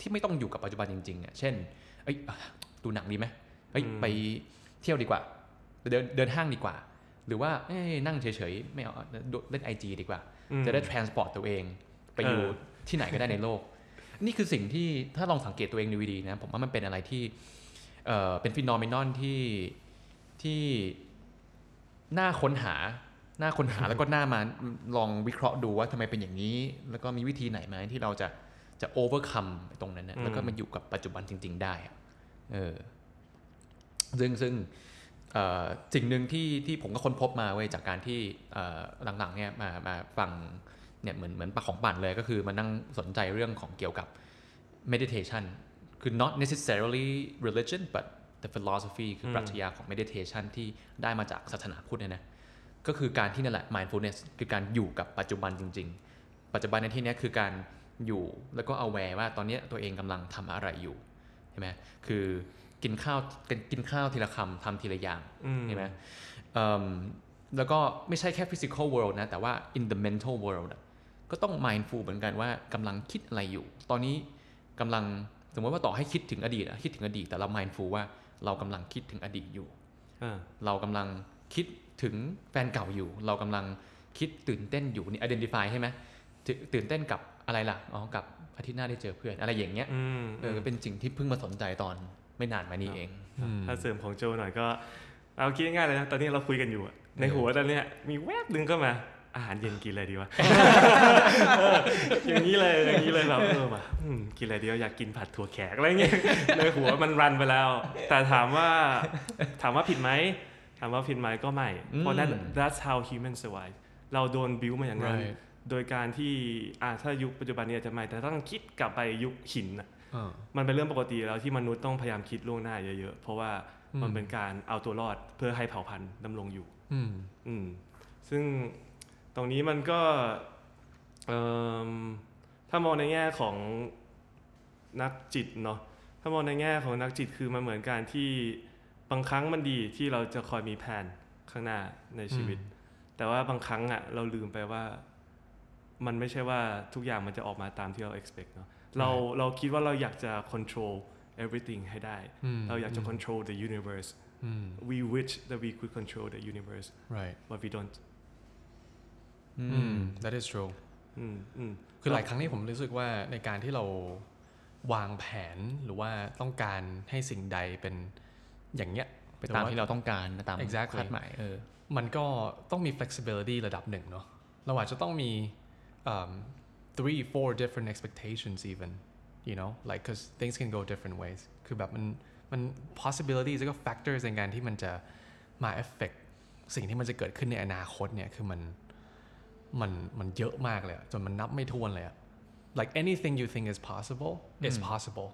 ที่ไม่ต้องอยู่กับปัจจุบันจริงๆอะเช่นเอ้ยดูหนังดีไหม อ้ยอืมไปเที่ยวดีกว่า เดินเดินห้างดีกว่า หรือว่าเอ้ยนั่งเฉยๆไม่เอาเล่นไอจดีกว่าอืมจะได้ transport ตัวเอง ไปอยู่เออที่ไหนก็ได้ในโลก นี่คือสิ่งที่ถ้าลองสังเกตตัวเองดูดีๆนะ ผมว่ามันเป็นอะไรที่เอ่อเป็นฟินอมินอนที่ที่น่าค้นหาน่าค้นหาแล้วก็น่ามาลองวิเคราะห์ดูว่าทำไมเป็นอย่างนี้ แล้วก็มีวิธีไหนไหมที่เราจะจะ overcome ตรงนั้นนะอืมแล้วก็มาอยู่กับปัจจุบันจริง ๆ ได้อะเออ ซึ่งซึ่งเอ่อสิ่งหนึ่งที่ที่ผมก็ค้นพบมาเว้ยจากการที่เอ่อหลังๆเนี่ยมามาฟังเนี่ยเหมือนเหมือนปากของปั่นเลยก็คือมานั่งสนใจเรื่องของเกี่ยวกับ meditation คือ not necessarily religion but the philosophy คืออืมปรัชญาของ meditation ที่ได้มาจากศาสนาพุทธเนี่ยนะก็คือการที่นั่นแหละ mindfulness คือการอยู่กับปัจจุบันจริง ๆ ปัจจุบันในที่เนี้ยคือการอยู่แล้วก็ aware ว่าตอนเนี้ยตัวเองกำลังทำอะไรอยู่ใช่ไหมคือ กินข้าวกินข้าวทีละคำทำทีละอย่างอืมใช่ไหมเอิ่มแล้วก็ไม่ใช่แค่ physical world นะ แต่ว่า in the mental world อะก็ต้อง mindful เหมือนกันว่ากำลังคิดอะไรอยู่ ตอนนี้กำลังสมมติว่าต่อให้คิดถึงอดีตอะคิดถึงอดีตแต่เรา mindful ว่าเรากำลังคิดถึงอดีตอยู่อ่าเรากำลังคิดถึงแฟนเก่าอยู่ เรากำลังคิดตื่นเต้นอยู่นี่ identify ใช่ไหมตื่นตื่นเต้นกับอะไรล่ะ อ๋อ กับอาทิตย์หน้าได้เจอเพื่อน อะไรอย่างเงี้ยอืมเออ เป็นสิ่งที่เพิ่งมาสนใจตอน ไม่นานมานี้เองอืมถ้าเสริมของโจหน่อยก็ เอาคิดง่ายๆเลยนะ ตอนนี้เราคุยกันอยู่อะในหัวตอนเนี้ยมีแวบหนึ่งก็มา อาหารเย็นกินอะไรดีวะเอออย่างนี้เลยอย่างนี้เลยแบบเออว่ะอืมกินอะไรดีวะอยากกินผัดถั่วแขกอะไรเงี้ยในหัวมันรันไปแล้ว แต่ถามว่าถามว่าผิดไหมถามว่าผิดไหมก็ไม่เพราะนั่นอืม that's how human survive เราโดนบิวมาอย่างนั้น Right โดยการที่อ่าถ้ายุคปัจจุบันนี้อาจจะไม่แต่ต้องคิดกลับไปยุคหินน่ะอ่า มันเป็นเรื่องปกติแล้วที่มนุษย์ต้องพยายามคิดล่วงหน้าเยอะๆ เพราะว่ามันอืมเป็นการเอาตัวรอดเพื่อให้เผ่าพันธุ์ดำรงอยู่อืมอืมซึ่งตรงนี้มันก็เอิ่มถ้ามองในแง่ของนักจิตเนาะถ้ามองในแง่ของนักจิตคือมันเหมือนการที่บางครั้งมันดีที่เราจะคอยมีแผนข้างหน้าในชีวิต แต่ว่าบางครั้งอะเราลืมไปว่า มันไม่ใช่ว่าทุกอย่างมันจะออกมาตามที่เรา expect เนาะ เราเราคิดว่าเราอยากจะ control everything ให้ได้อืมเราอยากจะ control the universe อืม we wish that we could control the universe right but we don't อือืมม that is true อืมอืมคือหลายครั้งที่ผมรู้สึกว่าในการที่เราวางแผนหรือว่าต้องการให้สิ่งใดเป็นอย่างเงี้ยไปตามที่เราต้องการนะตาม Exactly คาดหมายเออมันก็ต้องมี flexibility ระดับหนึ่งเนาะเราอาจจะต้องมี um, three four different expectations even you know like cause things can go different ways คือแบบมันมัน possibilities แล้วก็ factors ในการที่มันจะมา affect สิ่งที่มันจะเกิดขึ้นในอนาคตเนี่ยคือมันมันมันเยอะมากเลยอะจนมันนับไม่ถ้วนเลยอะ like anything you think is possible is possible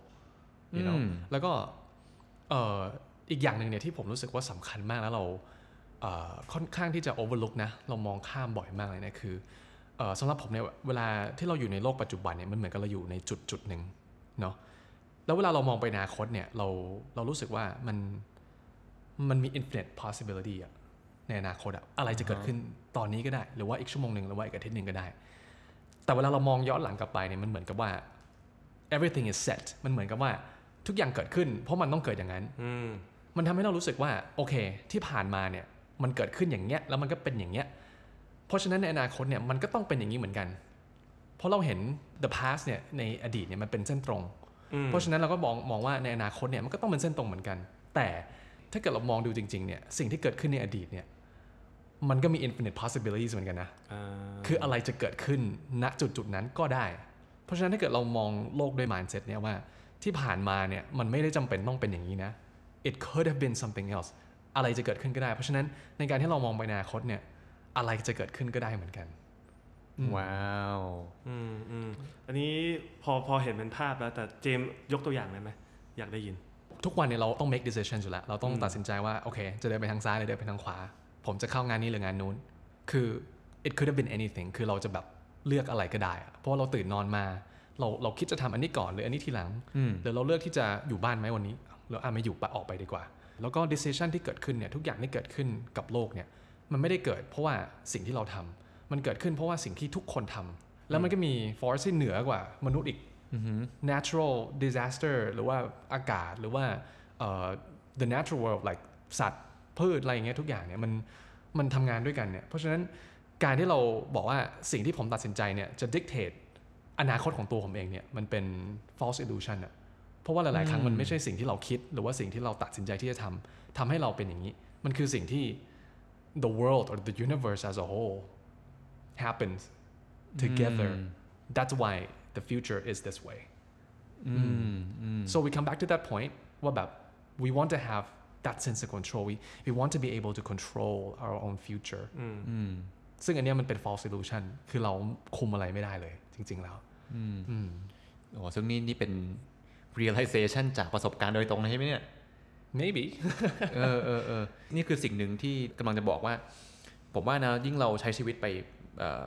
you know อืมแล้วก็เอ่ออีกอย่างหนึ่งเนี่ยที่ผมรู้สึกว่าสำคัญมากแล้วเราเอ่อค่อนข้างที่จะ overlook นะ เรามองข้ามบ่อยมากเลยนะคือเอ่อ สำหรับผมเนี่ยเวลาที่เราอยู่ในโลกปัจจุบันเนี่ยมันเหมือนกับเราอยู่ในจุดจุดหนึ่งเนาะแล้วเวลาเรามองไปอนาคตเนี่ยเราเรารู้สึกว่ามันมันมี infinite possibility อะในอนาคตอะอะไรจะเกิดขึ้นตอนนี้ก็ได้ หรือว่าอีกชั่วโมงหนึ่งหรือว่าอีกอาทิตย์หนึ่งก็ได้ แต่เวลาเรามองย้อนหลังกลับไปเนี่ยมันเหมือนกับว่า everything is set มันเหมือนกับว่าทุกอย่างเกิดขึ้น เพราะมันต้องเกิดอย่างนั้นอืมมันทำให้เรารู้สึกว่าโอเค ที่ผ่านมาเนี่ยมันเกิดขึ้นอย่างเงี้ยแล้วมันก็เป็นอย่างเงี้ยเพ ราะฉะนั้นในอนาคตเนี่ยมันก็ต้องเป็นอย่างนี้เหมือนกัน เพราะเราเห็น the past เนี่ยในอดีตเนี่ยมันเป็นเส้นตรงอืมเพราะฉะนั้นเราก็มองมองว่าในอนาคตเนี่ยมันก็ต้องเป็นเส้นตรงเหมือนกัน แต่ถ้าเกิดเรามองดูจริงๆเนี่ยสิ่งที่เกิดขึ้นในอดีตเนี่ยมันก็มี infinite possibilities เหมือนกันนะอ่าคืออะไรจะเกิดขึ้นณจุดจุดๆนั้นก็ได้ เพราะฉะนั้นถ้าเกิดเรามองโลกด้วย mindset เนี่ยว่าที่ผ่านมาเนี่ยมันไม่ได้จำเป็นต้องเป็นอย่างนี้นะ it could have been something else อะไรจะเกิดขึ้นก็ได้ เพราะฉะนั้นในการที่เรามองไปในอนาคตเนี่ย อะไรจะเกิดขึ้นก็ได้เหมือนกัน ว้าวอืมอืมอันนี้พอพอเห็นเป็นภาพแล้ว แต่เจมส์ยกตัวอย่างได้ไหมอยากได้ยิน ทุกวันเนี่ยเราต้อง make decisions อยู่แล้ว เราต้องอืมตัดสินใจว่า โอเค จะเดินไปทางซ้ายหรือเดินไปทางขวา ผมจะเข้างานนี้หรืองานนู้น คือ it could have been anything คือเราจะแบบเลือกอะไรก็ได้อะเพราะว่าเราตื่นนอนมา เราเราคิดจะทำอันนี้ก่อนหรืออันนี้ทีหลังอืมหรือเราเลือกที่จะอยู่บ้านไหมวันนี้เราอะไม่อยู่ปะออกไปดีกว่า แล้วก็ decision ที่เกิดขึ้นเนี่ยทุกอย่างที่เกิดขึ้นกับโลกเนี่ย มันไม่ได้เกิด เพราะว่าสิ่งที่เราทำมันเกิดขึ้นเพราะว่าสิ่งที่ทุกคนทำแล้วมันก็มี force ที่เหนือกว่ามนุษย์อีกอือหือ natural disaster หรือว่าอากาศหรือว่าเอ่อ the natural world like สัตว์พืชอะไรอย่างเงี้ยทุกอย่างเนี่ยมันมันทำงานด้วยกันเนี่ยเพราะฉะนั้นการที่เราบอกว่าสิ่งที่ผมตัดสินใจเนี่ยจะ dictate อนาคตของตัวผมเองเนี่ยมันเป็น false illusion อะเพราะว่าหลาย ๆ ครั้งมันไม่ใช่สิ่งที่เราคิด หรือว่าสิ่งที่เราตัดสินใจที่จะทำทำให้เราเป็นอย่างนี้ มันคือสิ่งที่ the world or the universe as a whole happens together that's why the future is this way อืมอืม so we come back to that point ว่าแบบ we want to have that sense of control we we want to be able to control our own future อืม อืม ซึ่งอันเนี้ยมันเป็น false illusion คือเราคุมอะไรไม่ได้เลย จริง ๆ แล้ว อืม อืม โอ้ซึ่งนี่นี่เป็น realization จากประสบการณ์โดยตรงเลยใช่ไหมเนี่ย maybe เออเออเออนี่คือสิ่งหนึ่งที่กำลังจะบอกว่า ผมว่านะยิ่งเราใช้ชีวิตไปเอ่อ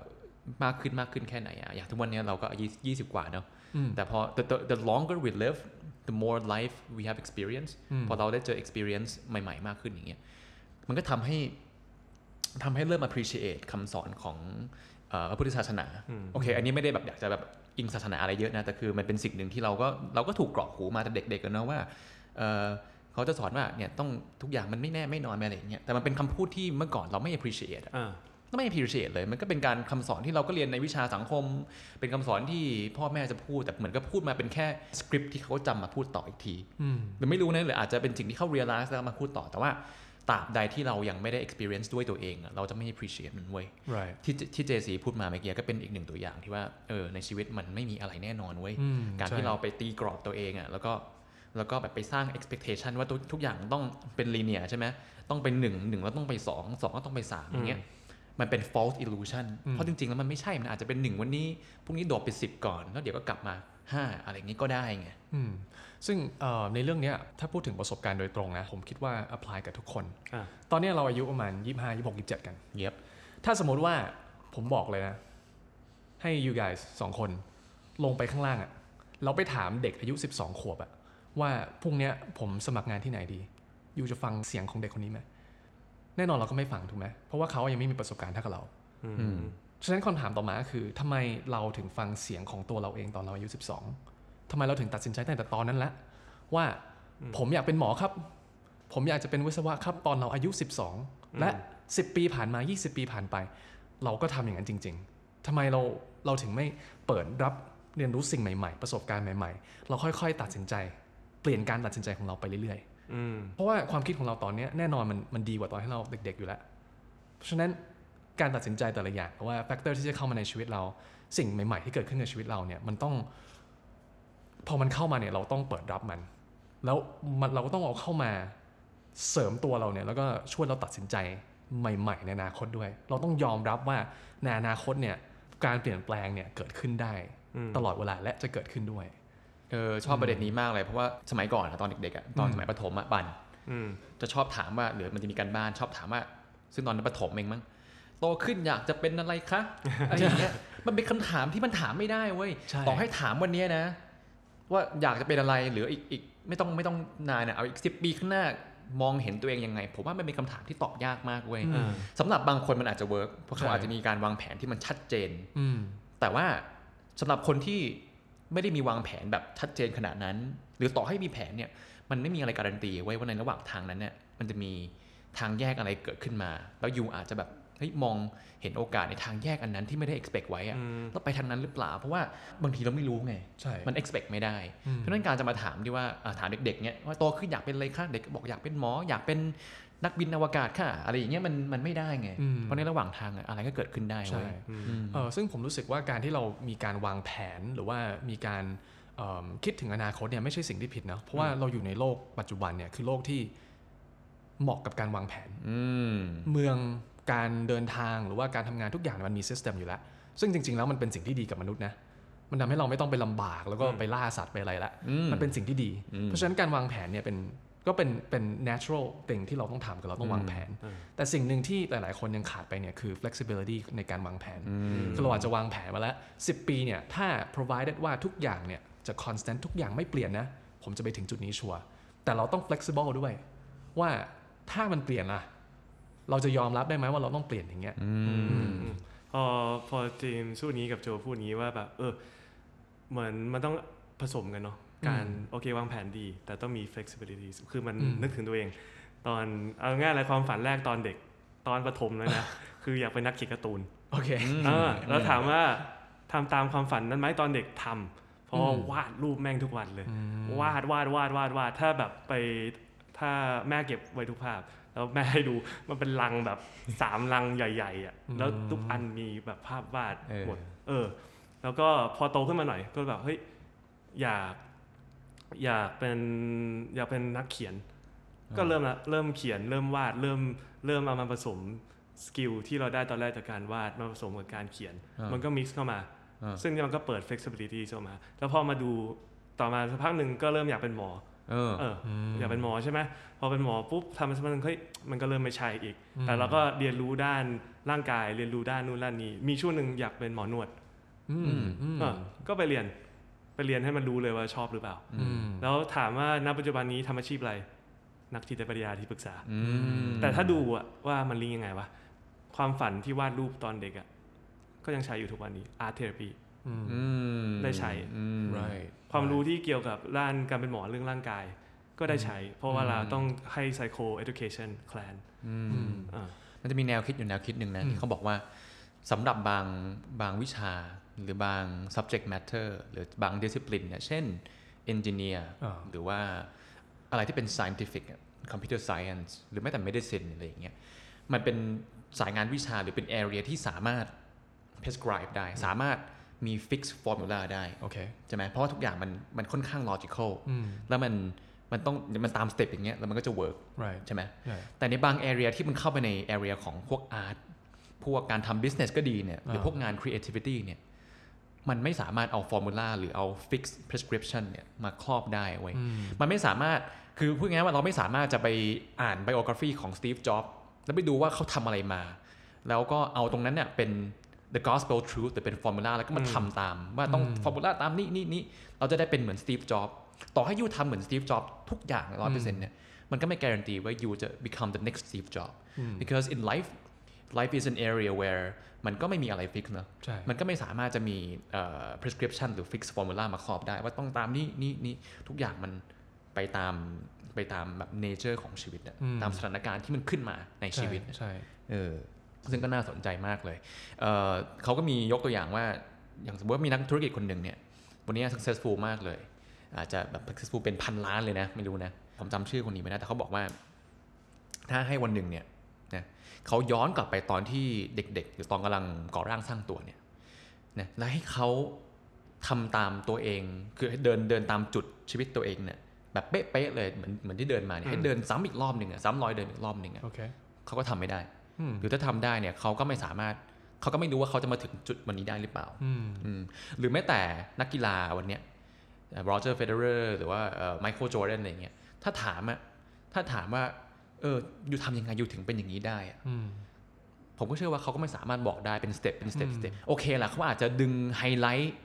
มากขึ้นมากขึ้นแค่ไหนอะอย่างทุกวันเนี้ยเราก็ยี่สิบกว่าเนาะอืมแต่พอ the, the the longer we live the more life we have experience อืมพอเราได้เจอ experience ใหม่ ๆ มากขึ้นอย่างเงี้ยมันก็ทำให้ทำให้เริ่ม appreciate คำสอนของเอ่อพระพุทธศาสนาอืมโอเค อันนี้ไม่ได้แบบอยากจะแบบอิงศาสนาอะไรเยอะนะ แต่คือมันเป็นสิ่งหนึ่งที่เราก็เราก็ถูกกรอกหูมาแต่เด็กๆกันเนาะว่า เอ่อเขาจะสอนว่าเนี่ยต้องทุกอย่างมันไม่แน่ไม่นอนไม่อะไรอย่างเงี้ยแต่มันเป็นคำพูดที่เมื่อก่อนเราไม่ appreciate อะอ่าไม่ appreciate เลยมันก็เป็นการคำสอนที่เราก็เรียนในวิชาสังคม เป็นคำสอนที่พ่อแม่จะพูด แต่เหมือนก็พูดมาเป็นแค่สคริปต์ที่เขาจำมาพูดต่ออีกทีอืมหรือไม่รู้นะหรืออาจจะเป็นสิ่งที่เขา realize แล้วมาพูดต่อแต่ว่าตราบใดที่เรายังไม่ได้ experience ด้วยตัวเองอะเราจะไม่ appreciate มันเว้ย right ที่ที่เจสีพูดมาเมื่อกี้ก็เป็นอีกหนึ่งตัวอย่างที่ว่าเออในชีวิตมันไม่มีอะไรแน่นอนเว้ยอืมการใช่ที่เราไปตีกรอบตัวเองอะแล้วก็ แล้วก็แบบไปสร้าง expectation ว่าทุกทุกอย่างต้องเป็น linear ใช่ไหมต้องเป็นหนึ่งหนึ่งแล้วต้องไปสองสองก็ต้องไปสามอย่างเงี้ยมันเป็น false illusion อืมเพราะจริง ๆ แล้วมันไม่ใช่ มันอาจจะเป็นหนึ่งวันนี้พรุ่งนี้โดดไปสิบก่อน แล้วเดี๋ยวก็กลับมาห้าอะไรอย่างงี้ก็ได้ไงอืมซึ่งเอ่อในเรื่องเนี้ยถ้าพูดถึงประสบการณ์โดยตรงนะ ผมคิดว่า apply กับทุกคนอ่าตอนเนี้ยเราอายุประมาณ 25 26 27 กัน เย็บ ถ้าสมมติว่าผมบอกเลยนะ ให้ you guys สองคนลงไปข้างล่างอะเราไปถามเด็กอายุ 12 ขวบอะ ว่าพรุ่งเนี้ยผมสมัครงานที่ไหนดียูจะฟังเสียงของเด็กคนนี้ไหมแน่นอนเราก็ไม่ฟังถูกไหมเพราะว่าเขายังไม่มีประสบการณ์เท่ากับเราอือืมมฉะนั้นคำถามต่อมาก็คือทำไมเราถึงฟังเสียงของตัวเราเองตอนเราอายุ12ทำไมเราถึงตัดสินใจตั้งแต่ตอนนั้นละว่าผมอยากเป็นหมอครับ ผมอยากจะเป็นวิศวะครับตอนเราอายุ 12 และ 10 ปีผ่านมา 20 ปีผ่านไป เราก็ทำอย่างนั้นจริง ๆทำไมเราเราถึงไม่เปิดรับเรียนรู้สิ่งใหม่ ๆ ประสบการณ์ใหม่ ๆ เราค่อย ๆ ตัดสินใจเปลี่ยนการตัดสินใจของเราไปเรื่อยๆอืมเพราะว่าความคิดของเราตอนเนี้ยแน่นอนมันมันดีกว่าตอนที่เราเด็ก ๆ อยู่แล้ว เพราะฉะนั้นการตัดสินใจแต่ละอย่างหรือว่า factor ที่จะเข้ามาในชีวิตเรา สิ่งใหม่ ๆ ที่เกิดขึ้นในชีวิตเราเนี่ยมันต้อง พอมันเข้ามาเนี่ยเราต้องเปิดรับมัน แล้วมันเราก็ต้องเอาเข้ามาเสริมตัวเราเนี่ยแล้วก็ช่วยเราตัดสินใจใหม่ ๆ ในอนาคตด้วย เราต้องยอมรับว่าในอนาคตเนี่ยการเปลี่ยนแปลงเนี่ยเกิดขึ้นได้อืมตลอดเวลาและจะเกิดขึ้นด้วย เออชอบประเด็นนี้มากเลยเพราะว่าสมัยก่อนอะตอนเด็กๆอะตอนอืมสมัยประถมอะบันอืมจะชอบถามว่าหรือมันจะมีการบ้านชอบถามว่า ซึ่งตอนนั้นประถมเองมั้งโตขึ้นอยากจะเป็นอะไรคะอะไรอย่างเงี้ยมันเป็นคำถามที่มันถามไม่ได้เว้ยใช่ต่อให้ถามวันเนี้ยนะ ว่าอยากจะเป็นอะไรหรืออีกอีกไม่ต้องไม่ต้องนานนะเอาอีกสิบปีข้างหน้ามองเห็นตัวเองยังไง ผมว่ามันเป็นคำถามที่ตอบยากมากเว้ยอืมสำหรับบางคนมันอาจจะ work เพราะเขาใช่อาจจะมีการวางแผนที่มันชัดเจนอืมแต่ว่าสำหรับคนที่ ไม่ได้มีวางแผนแบบชัดเจนขนาดนั้น หรือต่อให้มีแผนเนี่ยมันไม่มีอะไรการันตีไว้ว่าในระหว่างทางนั้นเนี่ยมันจะมีทางแยกอะไรเกิดขึ้นมา แล้วยูอาจจะแบบเฮ้ยมองเห็นโอกาสในทางแยกอันนั้นที่ไม่ได้ expect ไว้อะอืมแล้วไปทางนั้นหรือเปล่า เพราะว่าบางทีเราไม่รู้ไงใช่มัน expect ไม่ได้อืมเพราะฉะนั้นการจะมาถามที่ว่าอ่าถามเด็กๆเนี่ยว่าโตขึ้นอยากเป็นอะไรคะเด็กก็บอกอยากเป็นหมอ อยากเป็น นักบินอวกาศค่ะ อะไรอย่างเงี้ยมันมันไม่ได้ไงอืมเพราะในระหว่างทางอะอะไรก็เกิดขึ้นได้ใช่เว้ยอืมอืมเออซึ่งผมรู้สึกว่าการที่เรามีการวางแผนหรือว่ามีการเอิ่มคิดถึงอนาคตเนี่ยไม่ใช่สิ่งที่ผิดนะเพราะว่าเราอยู่ในโลกปัจจุบันเนี่ยคือโลกที่เหมาะกับการวางแผนอืมเมืองการเดินทางหรือว่าการทำงานทุกอย่างมันมีซิสเต็มอยู่แล้ว ซึ่งจริง ๆ แล้วมันเป็นสิ่งที่ดีกับมนุษย์นะมันทำให้เราไม่ต้องไปลำบากแล้วก็อืมไปล่าสัตว์ไปอะไรละอืมมันเป็นสิ่งที่ดีอืมเพราะฉะนั้นการวางแผนเนี่ยเป็น ก็เป็นเป็น natural thing ที่เราต้องทำคือเราต้องวางแผน แต่สิ่งหนึ่งที่หลาย ๆ คนยังขาดไปเนี่ยคือ flexibility ในการวางแผน คือเราอาจจะวางแผนมาแล้ว 10 ปีเนี่ยถ้า provided ว่าทุกอย่างเนี่ยจะ constant ทุกอย่างไม่เปลี่ยนนะ ผมจะไปถึงจุดนี้ชัวร์แต่เราต้อง flexible ด้วย ว่าถ้ามันเปลี่ยนล่ะ เราจะยอมรับได้ไหมว่าเราต้องเปลี่ยนอย่างเงี้ยพอพอจีมสู้นี้กับโจพูดนี้ว่าแบบเออเหมือนมันต้องผสมกันเนาะ การโอเควางแผนดี แต่ต้องมี flexibility คือมันอืมนึกถึงตัวเอง ตอนเอาง่ายอะไรความฝันแรกตอนเด็กตอนประถมเลยนะ คืออยากเป็นนักเขียนการ์ตูนโอเคเออแล้วถามว่าทำตามความฝันนั้นไหมตอนเด็กทำเพราะว่าอืมวาดรูปแม่งทุกวันเลย วาดวาดวาดวาดวาดถ้าแบบไปถ้าแม่เก็บไว้ทุกภาพ แล้วแม่ให้ดูมันเป็นลังแบบสามลังใหญ่ๆอะแล้วทุกอันมีแบบภาพวาดเออหมดเออ แล้วก็พอโตขึ้นมาหน่อยก็แบบเฮ้ยอยาก อยากเป็นอยากเป็นนักเขียน ก็เริ่มละเริ่มเขียนเริ่มวาดเริ่มเริ่มเอามาผสม skill ที่เราได้ตอนแรกจากการวาดมาผสมกับการเขียนอ่ามัมันก็ mix เข้ามาอ่าซึ่งมันก็เปิด flexibility เข้ามา แล้วพอมาดูต่อมาสักพักหนึ่งก็เริ่มอยากเป็นหมอเออเออออยากเป็นหมอใช่ไหมพอเป็นหมอปุ๊บทำมาสักพักหนึ่งเฮ้ยมันก็เริ่มไม่ใช่อีก แต่เราก็เรียนรู้ด้านร่างกายเรียนรู้ด้านนู่นด้านนี้ มีช่วงหนึ่งอยากเป็นหมอนวดอืมอืมเออก็ไปเรียน ไปเรียนให้มันรู้เลยว่าชอบหรือเปล่าอืมแล้วถามว่าณปัจจุบันนี้ทำอาชีพอะไร นักจิตวิทยาที่ปรึกษาอืมแต่ถ้าดูอะว่ามันลิงก์ยังไงวะ ความฝันที่วาดรูปตอนเด็กอะก็ยังใช้อยู่ทุกวันนี้ art therapy อืมอืมได้ใช้อืม right ความรู้ที่เกี่ยวกับด้านการเป็นหมอเรื่องร่างกาย ก็ได้ใช้ เพราะว่าเราต้องให้ psycho education clan อืมอืมอ่ามันจะมีแนวคิดอยู่แนวคิดหนึ่งนะอืมที่เขาบอกว่าสำหรับบางบางวิชา หรือบาง subject matter หรือบาง discipline เนี่ยเช่น engineer อ่าหรือว่าอะไรที่เป็น scientific อะ computer science หรือแม้แต่ medicine อะไรอย่างเงี้ยมันเป็นสายงานวิชาหรือเป็น area ที่สามารถ prescribe ได้ สามารถมี fixed formula ได้โอเคใช่ไหมเพราะว่าทุกอย่างมันมันค่อนข้าง logical อืมแล้วมันมันต้องมันตามสเต็ปอย่างเงี้ยแล้วมันก็จะ work right ใช่ไหม right แต่ในบาง area ที่มันเข้าไปใน area ของพวก art พวกการทำ business ก็ดีเนี่ยหรืออ่าพวกงาน creativity เนี่ย มันไม่สามารถเอา formula หรือเอา fixed prescription เนี่ยมาครอบได้เว้ยอืมมันไม่สามารถคือพูดง่ายๆว่าเราไม่สามารถจะไปอ่าน biography ของ Steve Jobs แล้วไปดูว่าเขาทำอะไรมา แล้วก็เอาตรงนั้นเนี่ยเป็น the gospel truth หรือเป็น formula แล้วก็มาทำตาม ว่าต้อง formula ตามนี้นี่นี่เราจะได้เป็นเหมือน Steve Jobs ต่อให้ยูทำเหมือน Steve Jobs ทุกอย่างร้อยเปอร์เซ็นต์เนี่ยมันก็ไม่การันตีว่ายูจะ become the next Steve Jobs because in life life is an area where มันก็ไม่มีอะไร fix เนอะใช่มันก็ไม่สามารถจะมีเอ่อ prescription หรือ fix formula มาครอบได้ ว่าต้องตามนี้นี่นี่ทุกอย่างมันไปตามไปตามแบบ nature ของชีวิตอะอืมตามสถานการณ์ที่มันขึ้นมาในชีวิตใช่ใช่เออซึ่งก็น่าสนใจมากเลยเอ่อเขาก็มียกตัวอย่างว่า อย่างสมมติว่ามีนักธุรกิจคนหนึ่งเนี่ยวันนี้ successful มากเลย อาจจะแบบ successful เป็นพันล้านเลยนะ ไม่รู้นะ ผมจำชื่อคนนี้ไม่ได้แต่เขาบอกว่า ถ้าให้วันหนึ่งเนี่ยนะ เขาย้อนกลับไปตอนที่เด็กๆ หรือตอนกำลังก่อร่างสร้างตัวเนี่ยนะแล้วให้เขาทำตามตัวเอง คือให้เดินเดินตามจุดชีวิตตัวเองเนี่ยแบบเป๊ะๆเลยเหมือนเหมือนที่เดินมาเนี่ยให้เดินซ้ำอีกรอบหนึ่งอะซ้ำรอยเดินอีกรอบหนึ่งอะโอเคเขาก็ทำไม่ได้อืมหรือถ้าทำได้เนี่ยเขาก็ไม่สามารถเขาก็ไม่รู้ว่าเขาจะมาถึงจุดวันนี้ได้หรือเปล่าอืมอืมหรือแม้แต่นักกีฬาวันเนี้ยโรเจอร์เฟเดอร์หรือว่าไมเคิลจอร์แดนอะไรเงี้ยถ้าถามอะถ้าถามว่า เออ you ทำยังไง you ถึงเป็นอย่างนี้ได้อะอืมผมก็เชื่อว่าเขาก็ไม่สามารถบอกได้เป็น step เป็น step อืม step โอเคแหละเขาอาจจะดึงไฮไลท์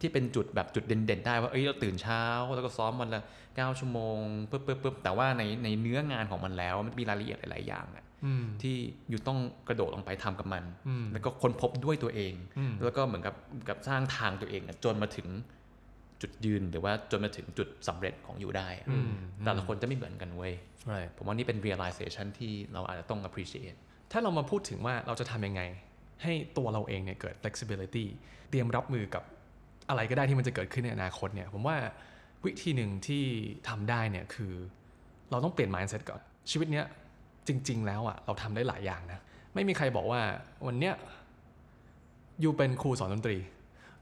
ที่เป็นจุดแบบจุดเด่นๆ ได้ว่าเอ้ยเราตื่นเช้าแล้วก็ซ้อมวันละ9ชั่วโมงปึ๊บปึ๊บปึ๊บแต่ว่าในในเนื้องานของมันแล้วมันมีรายละเอียดหลายๆอย่างอะอืมที่อยู่ต้องกระโดดลงไปทำกับมันอืมแล้วก็ค้นพบด้วยตัวเองอืมแล้วก็เหมือนกับกับสร้างทางตัวเองอะจนมาถึง จุดยืนหรือว่าจนมาถึงจุดสำเร็จของอยู่ได้อะอืมแต่ละคนจะไม่เหมือนกันเว้ย right ผมว่านี่เป็น realization ที่เราอาจจะต้อง appreciate ถ้าเรามาพูดถึงว่าเราจะทำยังไง ให้ตัวเราเองเนี่ยเกิด flexibility เตรียมรับมือกับอะไรก็ได้ที่มันจะเกิดขึ้นในอนาคตเนี่ยผมว่าวิธีหนึ่งที่ทำได้เนี่ยคือเราต้องเปลี่ยน mindset ก่อน ชีวิตเนี้ยจริง ๆ แล้วอะเราทำได้หลายอย่างนะ ไม่มีใครบอกว่าวันเนี้ยยูเป็นครูสอนดนตรี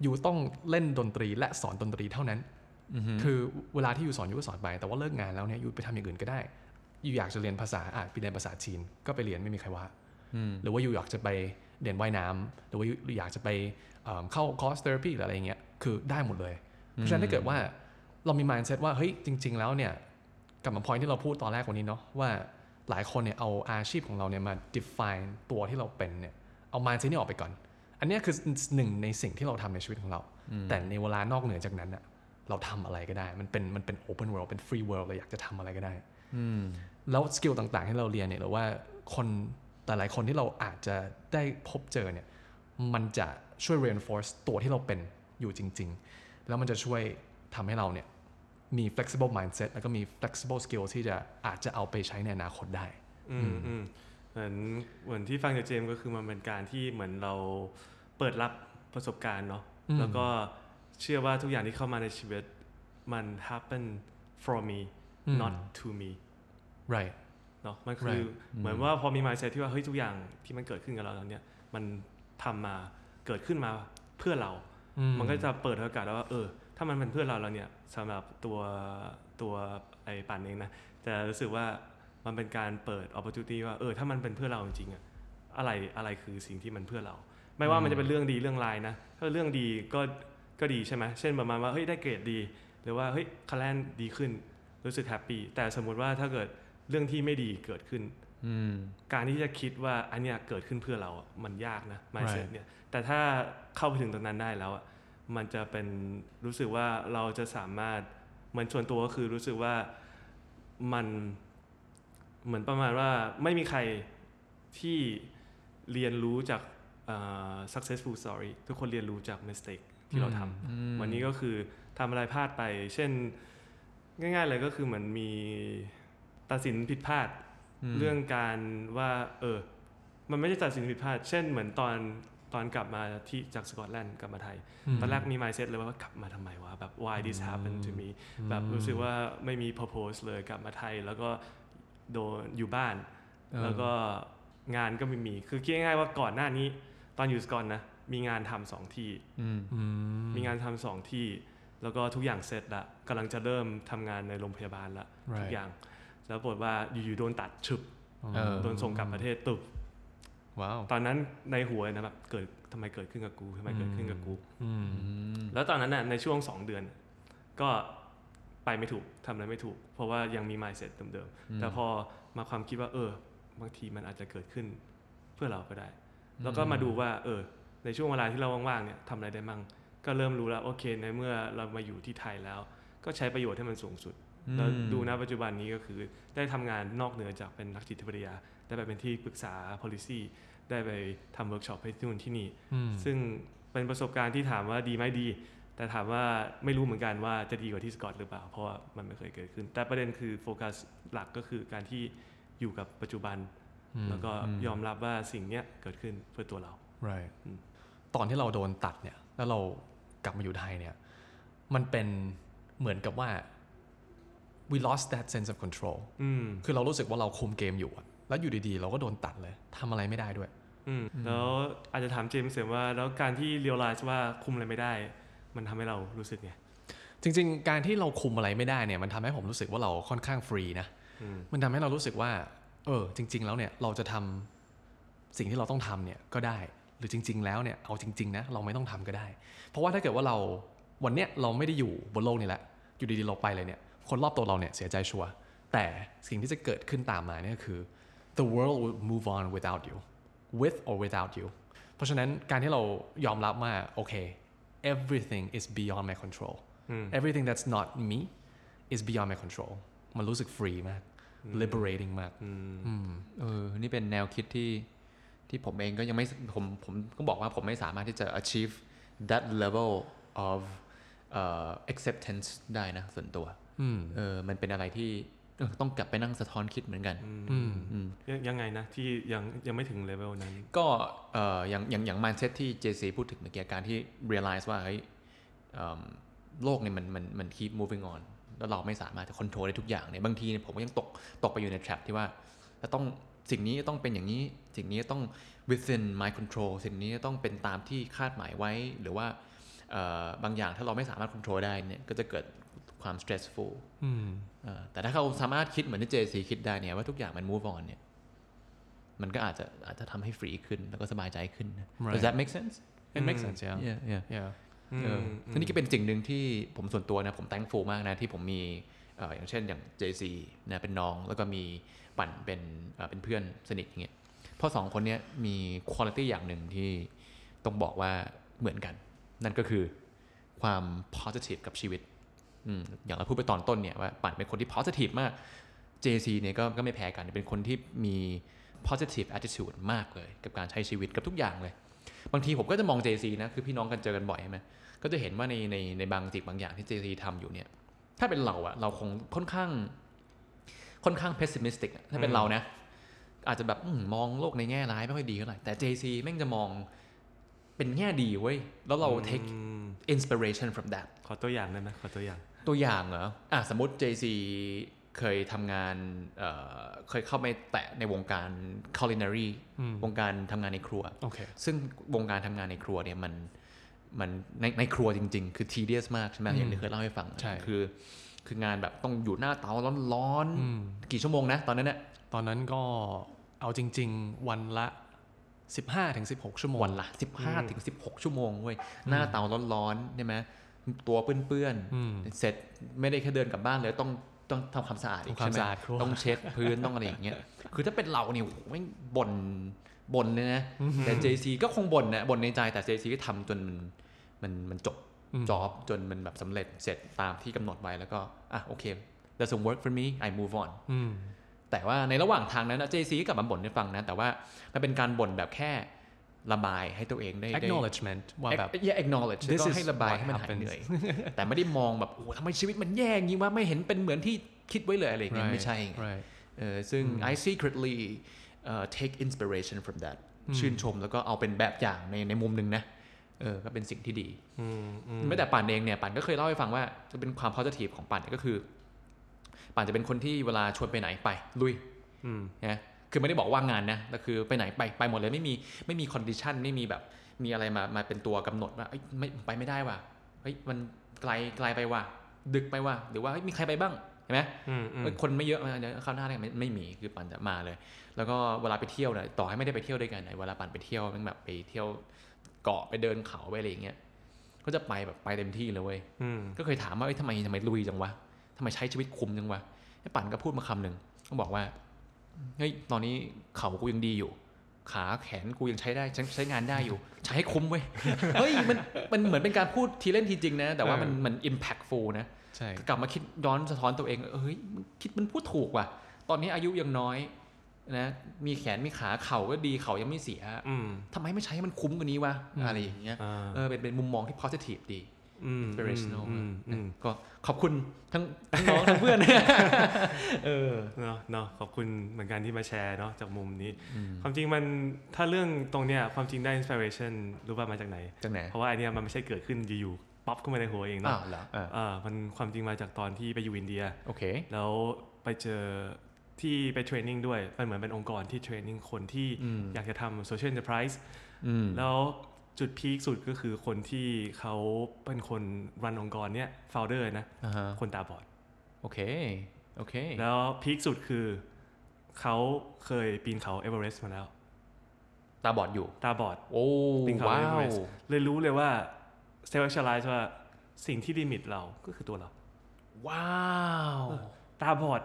ยูต้องเล่นดนตรีและสอนดนตรีเท่านั้น คือเวลาที่ยูสอนยูก็สอนไป แต่ว่าเลิกงานแล้วเนี่ยยูไปทำอย่างอื่นก็ได้ยูอยากจะเรียนภาษาอะไปเรียนภาษาจีน ก็ไปเรียนไม่มีใครว่าหรือว่ายูอยากจะไปเรียนว่ายน้ำหรือว่ายูอยากจะไปเอิ่มเข้าคอร์สเทอราพีหรืออะไรเงี้ยคือได้หมดเลย เพราะฉะนั้นถ้าเกิดว่าเรามี mindset ว่าเฮ้ยจริง ๆ แล้วเนี่ยกลับมา point ที่เราพูดตอนแรกวันนี้เนาะว่าหลายคนเนี่ยเอาอาชีพของเราเนี่ยมา define ตัวที่เราเป็นเนี่ยเอา mindset นี่ออกไปก่อนอั นเนี้ยคือหนึ่งในสิ่งที่เราทำในชีวิตของเรา แต่ในเวลานอกเหนือจากนั้นอะเราทำอะไรก็ได้ มันเป็นมันเป็น open world เป็น free world เราอยากจะทำอะไรก็ได้อืมแล้ว skill ต่างๆที่เราเรียนเนี่ยหรือว่าคนหลายๆคนที่เราอาจจะได้พบเจอเนี่ยมันจะช่วย reinforce ตัวที่เราเป็นอยู่จริง ๆ แล้วมันจะช่วยทำให้เราเนี่ยมี flexible mindset แล้วก็มี flexible skill ที่จะอาจจะเอาไปใช้ในอนาคตได้ อืมอืมเหมือนเหมือนที่ฟังจากเจมส์ก็คือมันเป็นการที่เหมือนเรา เปิดรับประสบการณ์เนาะอืมแล้วก็เชื่อว่าทุกอย่างที่เข้ามาในชีวิตมัน happen for me อืม not to me right เนาะมันคือเหมือนว่าพอมี mindset ที่ว่าเฮ้ยทุกอย่างที่มันเกิดขึ้นกับเราแล้วเนี่ยมันทำมาเกิดขึ้นมาเพื่อเราอืมมันก็จะเปิดโอกาสแล้วว่าเออ ถ้ามันเป็นเพื่อนเราแล้วเนี่ยสำหรับตัวตัวไอ้ปั่นเองนะแต่รู้สึกว่ามันเป็นการเปิด opportunity ว่าเออถ้ามันเป็นเพื่อนเราจริงๆอะอะไรอะไรคือสิ่งที่มันเพื่อเรา ไม่ว่ามันจะเป็นเรื่องดีเรื่องร้ายนะถ้าเรื่องดีก็ก็ดีใช่ไหมเช่นประมาณว่าเฮ้ยได้เกรดดี หรือว่าเฮ้ยคะแนนดีขึ้นรู้สึกแฮปปี้แต่สมมุติว่าถ้าเกิดเรื่องที่ไม่ดีเกิดขึ้นอืมการที่จะคิดว่าอันเนี้ยเกิดขึ้นเพื่อเราอะมันยากนะ mindset Right. เนี่ย แต่ถ้าเข้าไปถึงตรงนั้นได้แล้วอะมันจะเป็นรู้สึกว่าเราจะสามารถเหมือนส่วนตัวก็คือรู้สึกว่ามันเหมือนประมาณว่าไม่มีใครที่เรียนรู้จากเอ่อ successful story ทุกคนเรียนรู้จาก mistake ที่เราทำอืมวันนี้ก็คือทำอะไรพลาดไป เช่น ง่ายๆเลยก็คือเหมือนมีตัดสินผิดพลาด เรื่องการว่า เออ มันไม่ได้ตัดสินผิดพลาด เช่นเหมือนตอนตอนกลับมาที่จากสกอตแลนด์กลับมาไทย ตอนแรกมี mindset เลยว่ากลับมาทำไมวะแบบ why this happened to me แบบรู้สึกว่าไม่มี purpose เลยกลับมาไทย แล้วก็โดนอยู่บ้านเออแล้วก็งานก็ไม่มี คือคิดง่ายๆว่าก่อนหน้านี้ ตอนอยู่สกอตนะมีงานทำสองที่อืมอืมมีงานทำสองที่ แล้วก็ทุกอย่างเสร็จละกำลังจะเริ่มทำงานในโรงพยาบาลละ Right ทุกอย่าง แล้วปรากฏว่าอยู่ๆโดนตัดฉึบเออโดนส่งกลับประเทศตึบว้าวตอนนั้นในหัวเลยนะแบบเกิดทำไมเกิดขึ้นกับกูทำไมเกิดขึ้นกับกูอืมอืมแล้วตอนนั้นน่ะในช่วงสองเดือน ก็ไปไม่ถูกทำอะไรไม่ถูก เพราะว่ายังมี mindset เดิมๆแต่พอมาความคิดว่า เออบางทีมันอาจจะเกิดขึ้นเพื่อเราก็ได้ แล้วก็มาดูว่า เออ ในช่วงเวลาที่เราว่างๆเนี่ยทำอะไรได้มั่ง ก็เริ่มรู้แล้วโอเค ในเมื่อเรามาอยู่ที่ไทยแล้ว ก็ใช้ประโยชน์ให้มันสูงสุด แล้วดูนะปัจจุบันนี้ก็คือได้ทำงานนอกเหนือจากเป็นนักจิตวิทยา ได้ไปเป็นที่ปรึกษา policy ได้ไปทำเวิร์กช็อปให้ที่นู่นที่นี่อืมซึ่งเป็นประสบการณ์ที่ถามว่าดีไหมดี แต่ถามว่าไม่รู้เหมือนกันว่าจะดีกว่าที่สกอตหรือเปล่า เพราะว่ามันไม่เคยเกิดขึ้น แต่ประเด็นคือโฟกัสหลักก็คือการที่อยู่กับปัจจุบันอืม แล้วก็ยอมรับว่าสิ่งเนี้ยเกิดขึ้นเพื่อตัวเรา right อืมตอนที่เราโดนตัดเนี่ย แล้วเรากลับมาอยู่ไทยเนี่ย มันเป็นเหมือนกับว่า we lost that sense of control อืมคือเรารู้สึกว่าเราคุมเกมอยู่อะแล้วอยู่ดีๆ เราก็โดนตัดเลย ทำอะไรไม่ได้ด้วยอืมแล้วอาจจะถามเจมส์เสริมว่า แล้วการที่เรียลไลซ์ว่าคุมอะไรไม่ได้ มันทำให้เรารู้สึกไง จริง ๆ การที่เราคุมอะไรไม่ได้เนี่ย มันทำให้ผมรู้สึกว่าเราค่อนข้างฟรีนะอืมมันทำให้เรารู้สึกว่า เออจริง ๆ แล้วเนี่ยเราจะทำสิ่งที่เราต้องทำเนี่ยก็ได้ หรือจริง ๆ แล้วเนี่ยเอาจริง ๆ นะ เราไม่ต้องทำก็ได้ เพราะว่าถ้าเกิดว่าเราวันเนี้ยเราไม่ได้อยู่บนโลกนี้แหละอยู่ดีๆเราไปเลยเนี่ยคนรอบตัวเราเนี่ยเสียใจชัวร์แต่สิ่งที่จะเกิดขึ้นตามมาเนี่ยคือ the world will move on without you with or without you เพราะฉะนั้นการที่เรายอมรับว่าโอเค everything is beyond my control อืม everything that's not me is beyond my control มันรู้สึกฟรีมาก liberating มากอืมอืมเออ นี่เป็นแนวคิดที่ที่ผมเองก็ยังไม่ผมผมก็บอกว่าผมไม่สามารถที่จะ achieve that level of uh, acceptance ได้นะส่วนตัวอืมเออมันเป็นอะไรที่เออต้องกลับไปนั่งสะท้อนคิดเหมือนกันอืมอืมยังยังไงนะ ที่ยังยังไม่ถึงเลเวลนั้น ก็เอ่ออย่างอย่างอย่าง mindset ที่ JC พูดถึงเมื่อกี้การที่ realize ว่าเฮ้ยเอิ่มโลกเนี่ยมันมันมัน keep moving on แล้วเราไม่สามารถจะ control ได้ทุกอย่างเนี่ยบางทีเนี่ยผมก็ยังตกตกไปอยู่ใน trap ที่ว่าจะต้องสิ่งนี้ต้องเป็นอย่างนี้ สิ่งนี้ต้อง within my control สิ่งนี้ต้องเป็นตามที่คาดหมายไว้ หรือว่าเอ่อบางอย่างถ้าเราไม่สามารถ control ได้เนี่ยก็จะเกิดความ stressful อืมเอ่อแต่ถ้าเขาสามารถคิดเหมือนที่ JC คิดได้เนี่ยว่าทุกอย่างมัน move on เนี่ยมันก็อาจจะอาจจะทำให้ฟรีขึ้นแล้วก็สบายใจขึ้นนะ Right. Does that make sense it makes sense yeah yeah yeah yeah อืมเอออมอันนี้ก็เป็นสิ่งหนึ่งที่ผมส่วนตัวนะผม thankful มากนะที่ผมมีเอ่ออย่างเช่นอย่าง JC นะเป็นน้องแล้วก็มีปั่นเป็นเอ่อเป็นเพื่อนสนิทอย่างเงี้ยเพราะสองคนเนี้ยมีคุณภาพอย่างหนึ่งที่ต้องบอกว่าเหมือนกัน นั่นก็คือความ positive กับชีวิตอืมอย่างเราพูดไปตอนต้นเนี่ยว่าปั่นเป็นคนที่ positive มาก JC เนี่ยก็ก็ไม่แพ้กันเป็นคนที่มี positive attitude มากเลย กับการใช้ชีวิตกับทุกอย่างเลย บางทีผมก็จะมอง JC นะคือพี่น้องกันเจอกันบ่อยใช่ไหมก็จะเห็นว่าในในในบางสิ่งบางอย่างที่ JC ทำอยู่เนี่ยถ้าเป็นเราอะเราคงค่อนข้าง ค่อนข้าง pessimistic อะถ้าเป็นเรานะอาจจะแบบอมมองโลกในแง่ร้ายไม่ค่อยดีเท่าไหร่แต่ JC แม่งจะมองเป็นแง่ดีเว้ย แล้วเรา take อืม inspiration from that ขอตัวอย่างได้ไหมขอตัวอย่าง ตัวอย่างเหรออะสมมติ JC เคยทำงานเอ่อเคยเข้าไปแตะในวงการ culinary อืมวงการทำงานในครัวโอเคซึ่งวงการทำงานในครัวเนี่ยมันมันในในครัวจริง ๆ คือ tedious มากใช่ไหมอย่างที่เคยเล่าให้ฟังใช่คือคืองานแบบต้องอยู่หน้าเตาร้อนอืมๆกี่ชั่วโมงนะตอนนั้นเนี่ยตอนนั้นก็เอาจริง ๆ วันละ 15ถึง16 ชั่วโมงวันละ15ถึง16 ชั่วโมงเว้ยหน้าเตาร้อนๆใช่ไหมตัวเปื้อนอืมๆเสร็จไม่ได้แค่เดินกลับบ้านเลยต้อง ต้องทำความสะอาดอีกทำความใช่ไหมสะอาดครัวต้องเช็ดพื้นต้องอะไรอย่างเงี้ยคือถ้าเป็นเราเนี่ยโอ้โหแม่งบ่นบ่นเลยนะแต่ JC ก็คงบ่นนะบ่นในใจแต่ JC ก็ทำจนมันมันมันจบอืมจอบจนมันแบบสำเร็จเสร็จตามที่กำหนดไว้แล้วก็อะโอเค doesn't work for me I move on อืมแต่ว่าในระหว่างทางนั้นนะ JC ก็กลับมาบ่นให้ฟังนะ แต่ว่ามันเป็นการบ่นแบบแค่ ระบายให้ตัวเองได้ได้ acknowledgement ว่าแบบ yeah acknowledge This แล้วก็ is ให้ระบาย what ให้มันหาย happens เหนื่อย แต่ไม่ได้มองแบบโอ้โหทำไมชีวิตมันแย่อย่างนี้ว่าไม่เห็นเป็นเหมือนที่คิดไว้เลยอะไรอย่างเงี้ย Right, ไม่ใช่ไง right เออซึ่ง I secretly uh, take inspiration from that อืมชื่นชมแล้วก็เอาเป็นแบบอย่างในในมุมหนึ่งนะเออก็เป็นสิ่งที่ดีอืมอืมไม่แต่ปั่นเองเนี่ยปั่นก็เคยเล่าให้ฟังว่าจะเป็นความ positive ของปั่นเนี่ยก็คือปั่นจะเป็นคนที่เวลาชวนไปไหนไปลุยอืมนะ คือไม่ได้บอกว่างงานนะแต่คือไปไหนไปไปหมดเลยไม่มีไม่มี condition ไม่มีแบบมีอะไรมามาเป็นตัวกำหนดว่าเอ้ยไม่ไปไม่ได้ว่ะเฮ้ยมันไกลไกลไปว่ะดึกไปว่ะหรือว่าเฮ้ยมีใครไปบ้างเห็นไหมอืมอืมเอ้ยคนไม่เยอะเดี๋ยวเข้าวหน้าเนี่ยไม่ไม่มีคือปั่นจะมาเลย แล้วก็เวลาไปเที่ยวเนี่ยต่อให้ไม่ได้ไปเที่ยวด้วยกันนะเวลาปั่นไปเที่ยวมันแบบไปเที่ยวเกาะไปเดินเขาไปอะไรอย่างเงี้ยก็จะไปแบบไปเต็มที่เลยเว้ยอืมก็เคยถามว่าเอ้ยทำไมทำไมลุยจังวะทำไมใช้ชีวิตคุ้มจังวะไอ้ปั่นก็พูดมาคำหนึ่งก็บอกว่า เฮ้ยตอนนี้เข่ากูยังดีอยู่ ขาแขนกูยังใช้ได้ใช้ใช้งานได้อยู่ ใช้ให้คุ้มเว้ยเฮ้ยมันมันเหมือนเป็นการพูดทีเล่นทีจริงนะ แต่ว่ามันมัน impactful นะใช่กลับมาคิดย้อนสะท้อนตัวเองเออเฮ้ยมันคิดมันพูดถูกว่ะ ตอนนี้อายุยังน้อยนะมีแขนมีขาเข่าก็ดีเข่ายังไม่เสียอืมทำไมไม่ใช้ให้มันคุ้มกว่านี้วะอะไรอย่างเงี้ยอ่าเออเป็นเป็นมุมมองที่ positive ดี อืม inspirational อืมอืมก็ขอบคุณทั้งทั้งน้องทั้งเพื่อนเออเนาะเนาะขอบคุณเหมือนกันที่มาแชร์เนาะจากมุมนี้อืมความจริงมันถ้าเรื่องตรงเนี้ยความจริงได้ inspiration รู้ป่ะมาจากไหนจากไหน เพราะว่าไอเนี้ยมันไม่ใช่เกิดขึ้นอยู่ๆป๊อปขึ้นมาในหัวเองอ้าเนาะวเหรออ่าอ่ามันความจริงมาจากตอนที่ไปอยู่อินเดียโอเคแล้วไปเจอที่ไป training ด้วยมันเหมือนเป็นองค์กรที่ training คนที่อืมอยากจะทำ social enterprise อืมแล้ว จุด peak สุดก็คือคนที่เขาเป็นคน run องค์กรเนี้ย founder นะอ่าฮะคนตาบอด โอเค โอเค แล้ว peak สุดคือ เขาเคยปีนเขาเอเวอเรสต์มาแล้ว ตาบอดอยู่ ตาบอด โอ้ปีนเขาว้าเอเวอวเรสต์เลยรู้เลยว่าเซลล์ช a ไลซ์ว่าสิ่งที่ limit เราก็คือตัวเรา ว้าว ตาบอด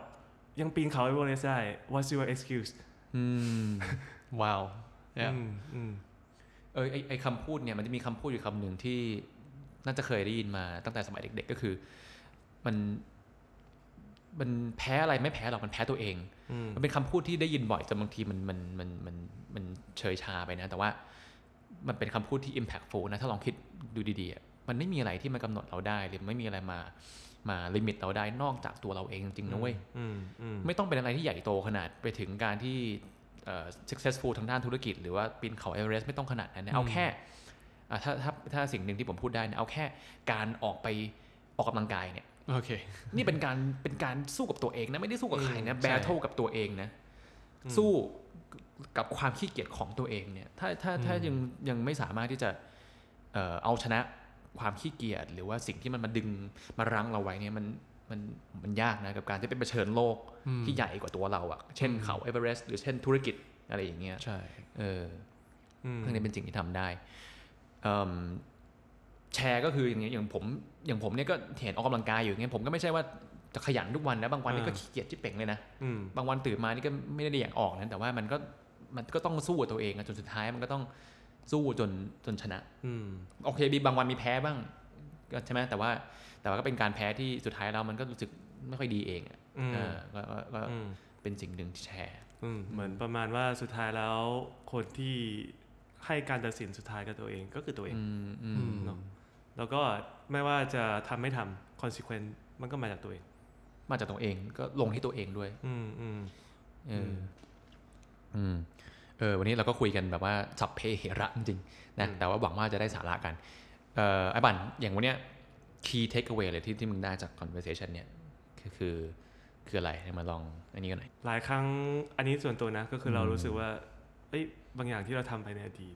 ยังปีนเขาเอเวอเรสต์ได้ What's your excuse อืม ว้าว yeah อืมอืม เออไอไอคำพูดเนี่ยมันจะมีคำพูดอยู่คำหนึ่งที่น่าจะเคยได้ยินมาตั้งแต่สมัยเด็ก ๆ ก็คือ มันมันแพ้อะไรไม่แพ้หรอกมันแพ้ตัวเองอืมมันเป็นคำพูดที่ได้ยินบ่อยจนบางทีมันมันมันมันมันเฉยชาไปนะ แต่ว่ามันเป็นคำพูดที่ impactful นะ ถ้าลองคิดดูดีๆอะมันไม่มีอะไรที่มากำหนดเราได้ หรือไม่มีอะไรมามา limit เราได้นอกจากตัวเราเองจริงๆนะเว้ยอืมอืมไม่ต้องเป็นอะไรที่ใหญ่โตขนาดไปถึงการที่เอ่อ successful ทางด้านธุรกิจ หรือว่าปีนเขาเอเวอเรสต์ไม่ต้องขนาดนั้นนะเอาแค่อะถ้าถ้าถ้าสิ่งหนึ่งที่ผมพูดได้นะเอาแค่การออกไปออกกำลังกายเนี่ยโอเค นี่เป็นการเป็นการสู้กับตัวเองนะ ไม่ได้สู้กับใครนะอืมใช่ battle กับตัวเองนะ สู้กับความขี้เกียจของตัวเองเนี่ย ถ้าถ้าถ้ายังยังไม่สามารถที่จะเอ่อเอาชนะความขี้เกียจหรือว่าสิ่งที่มันมาดึงมารั้งเราไว้เนี่ยมัน มันมันยากนะกับการที่ไปเผชิญโลกอืมที่ใหญ่กว่าตัวเราอะเช่นเขาเอเวอเรสต์หรือเช่นธุรกิจอะไรอย่างเงี้ยใช่เอออืมเรื่องนี้เป็นสิ่งที่ทำได้เอิ่มแชร์ก็คืออย่างเงี้ยอย่างผมอย่างผมเนี่ยก็เห็นออกกำลังกายอยู่อย่างเงี้ยผมก็ไม่ใช่ว่าจะขยันทุกวันนะบางวันนี่ก็อ่าขี้เกียจที่เป่งเลยนะอืมบางวันตื่นมานี่ก็ไม่ได้อย่างออกนะแต่ว่ามันก็มันก็ต้องสู้กับตัวเองอะจนสุดท้ายมันก็ต้องสู้จนจนชนะอืมโอเคมีบางวันมีแพ้บ้างก็ใช่ไหมแต่ว่า แต่ว่าก็เป็นการแพ้ที่สุดท้ายแล้วมันก็รู้สึกไม่ค่อยดีเองอะอืมเออก็ก็ก็อืมเป็นสิ่งหนึ่งที่แชร์อืมเหมือนประมาณว่าสุดท้ายแล้วคนที่ให้การตัดสินสุดท้ายกับตัวเองก็คือตัวเองอืมอือืมมเนอะแล้วก็ไม่ว่าจะทำไม่ทำ consequence มันก็มาจากตัวเอง มาจากตัวเองก็ลงที่ตัวเองด้วย อืมอืมเอออืมเออวันนี้เราก็คุยกันแบบว่าสับเพเหระจริงๆนะแต่ว่าหวังว่าจะได้สาระกัน เอ่อไอ้บันอย่างวันเนี้ย key takeaway เลยที่ที่มึงได้จาก conversation เนี่ยคือคือคืออะไรมาลองอันนี้กันหน่อยหลายครั้งอันนี้ส่วนตัวนะก็คือเราอืมรู้สึกว่าเอ้ยบางอย่างที่เราทำไปในอดีต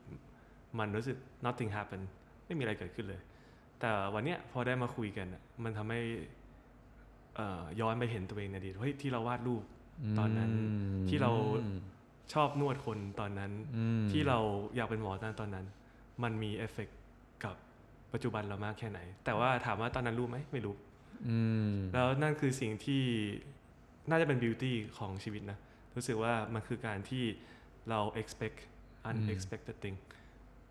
มันรู้สึก nothing happen ไม่มีอะไรเกิดขึ้นเลย แต่วันเนี้ยพอได้มาคุยกันอะมันทำให้เอ่อย้อนไปเห็นตัวเองในอดีตเฮ้ยที่เราวาดรูปตอนนั้นมที่เราชอบนวดคนตอนนั้นอืมที่เราอยากเป็นหมอตอนตอนนั้น มันมีเอฟเฟกกับ ปัจจุบันเรามากแค่ไหน แต่ว่าถามว่าตอนนั้นรู้ไหมไม่รู้อืมแล้วนั่นคือสิ่งที่น่าจะเป็นบิวตี้ของชีวิตนะ รู้สึกว่ามันคือการที่เรา expect unexpected thing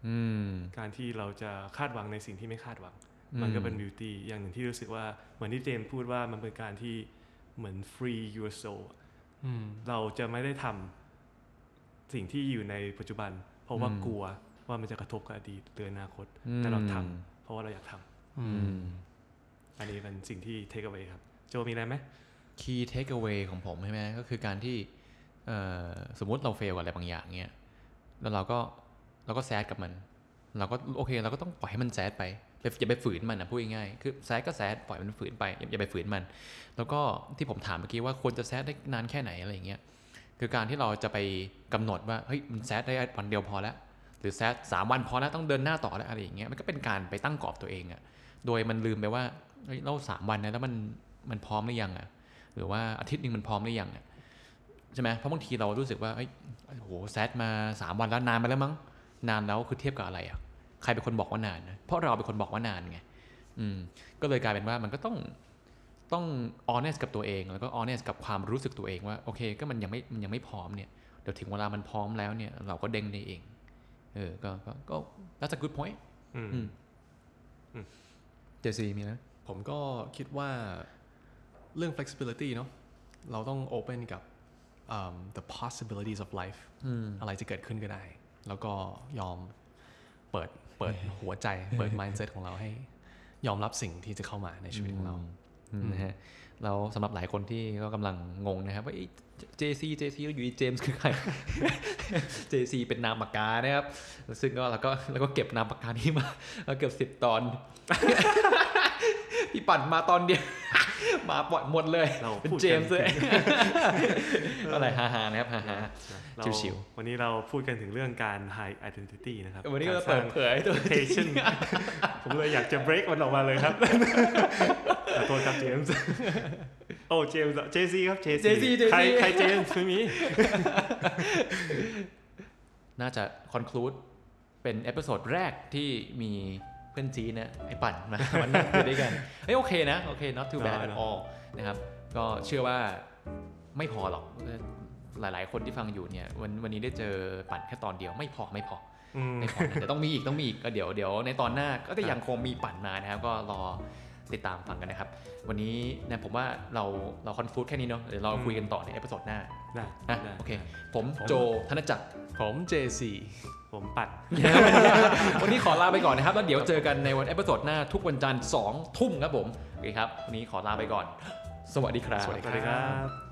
อืมการที่เราจะคาดหวังในสิ่งที่ไม่คาดหวัง มันก็เป็นบิวตี้อย่างหนึ่งที่รู้สึกว่าเหมือนที่เจมส์พูดว่ามันเป็นการที่เหมือน free your soul อืมเราจะไม่ได้ทำสิ่งที่อยู่ในปัจจุบัน เพราะว่าอืมกลัว ว่ามันจะกระทบกับอดีตหรืออนาคตอืมแต่เราทำเพราะว่าเราอยากทำอือืมมอันนี้เป็นสิ่งที่ take away ครับ โจมีอะไรไหม key takeaway ของผมใช่ไหมก็คือการที่เอ่อสมมุติเราเฟลกับอะไรบางอย่างเงี้ยแล้วเราก็เราก็แซดกับมัน เราก็โอเค เราก็ต้องปล่อยให้มันแซดไปไปอย่าไปฝืนมันนะพูดง่ายๆคือแซดก็แซดปล่อยมันฝืนไปอย่าอย่าไปฝืนมัน แล้วก็ที่ผมถามเมื่อกี้ว่าควรจะแซดได้นานแค่ไหนอะไรอย่างเงี้ยคือการที่เราจะไปกำหนดว่าเฮ้ยมันแซดได้วันเดียวพอแล้วห รือแซดสามวันพอแล้วต้องเดินหน้าต่อแล้วอะไรอย่างเงี้ยมันก็เป็นการไปตั้งกรอบตัวเองอะโดยมันลืมไปว่าเฮ้ยเราสามวันนะแล้วมันมันพร้อมหรือยังอะหรือว่าอาทิตย์หนึ่งมันพร้อมหรือยังอะใช่ไหมเพราะบางทีเรารู้สึกว่าเอ้ยโอ้โหแซดมาสามวันแล้วนานไปแล้วมั้งนานแล้วคือเทียบกับอะไรอะใครเป็นคนบอกว่านานนะเพราะเราเป็นคนบอกว่านานไงอืมก็เลยกลายเป็นว่ามันก็ต้องต้อง honest กับตัวเองแล้วก็ honest กับความรู้สึกตัวเองว่าโอเคก็มันยังไม่มันยังไม่พร้อมเนี่ยเดี๋ยวถึงเวลามันพร้อมแล้วเนี่ยเราก็เด้งได้เอง เออก็ก็ก็ that's a good point อืมอืมอืมเจซีมีนะผมก็คิดว่าเรื่อง flexibility เนาะเราต้อง open กับอืม the possibilities of life อืมอะไรจะเกิดขึ้นก็ได้ แล้วก็ยอมเปิดเปิดหัวใจ เปิด mindset ของเราให้ ยอมรับสิ่งที่จะเข้ามาในชีวิตของเราอืม นะฮะเราสำหรับหลายคนที่ก็กำลังงงนะครับว่าเจซีเจซีแล้วอยู่ดีเจมส์คือใครเจซีเป็นนามปากกานะครับ ซึ่งก็เราก็เราก็เก็บนามปากกานี้มาแล้วเกือบสิบตอน พี่ปั่นมาตอนเดียวมาปล่อยหมดเลยเราเป็นพูดเจกันมส์เลยอะไรฮาๆนะครับฮาเราชิววันนี้เราพูดกันถึงเรื่องการ high identity นะครับๆวันนี้ก็ารจะสเปิร้าดงเผยตัว reputation ผมเลยอยากจะ break มันออกมาเลยครับ ขอโทษครับเจมส์โอ้เจมส์ JC ครับเจ JC ใครใครเจมส์ไม่มีน่าจะ conclude เป็น episode แรกที่มีเพื่อนจีนนะไอ้ปั่นมามันนั่งอยู่ด้วยกันเอ้ยโอเคนะ โอเค not too bad at all นะครับ ก็เชื่อว่าไม่พอหรอกหลาย ๆ คนที่ฟังอยู่เนี่ยวันวันนี้ได้เจอปั่นแค่ตอนเดียวไม่พอไม่พออืมไม่พอนะแต่ต้องมีอีกต้องมีอีกก็เดี๋ยวเดี๋ยวในตอนหน้าก็จะยังคงมีปั่นมานะครับก็รอ ติดตามฟังกันนะครับ วันนี้นะผมว่าเราเรา conclude แค่นี้เนาะเดี๋ยวเราคุยกันต่อใน episode หน้าได้นะได้โอเค ผมโจธนจักรผม JC ผมปัด วันนี้ขอลาไปก่อนนะครับ แล้วเดี๋ยวเจอกันในวัน episode หน้าทุกวันจันทร์2ทุ่มครับผม โอเคครับ วันนี้ขอลาไปก่อน สวัสดีครับ สวัสดีสวัสดีครับ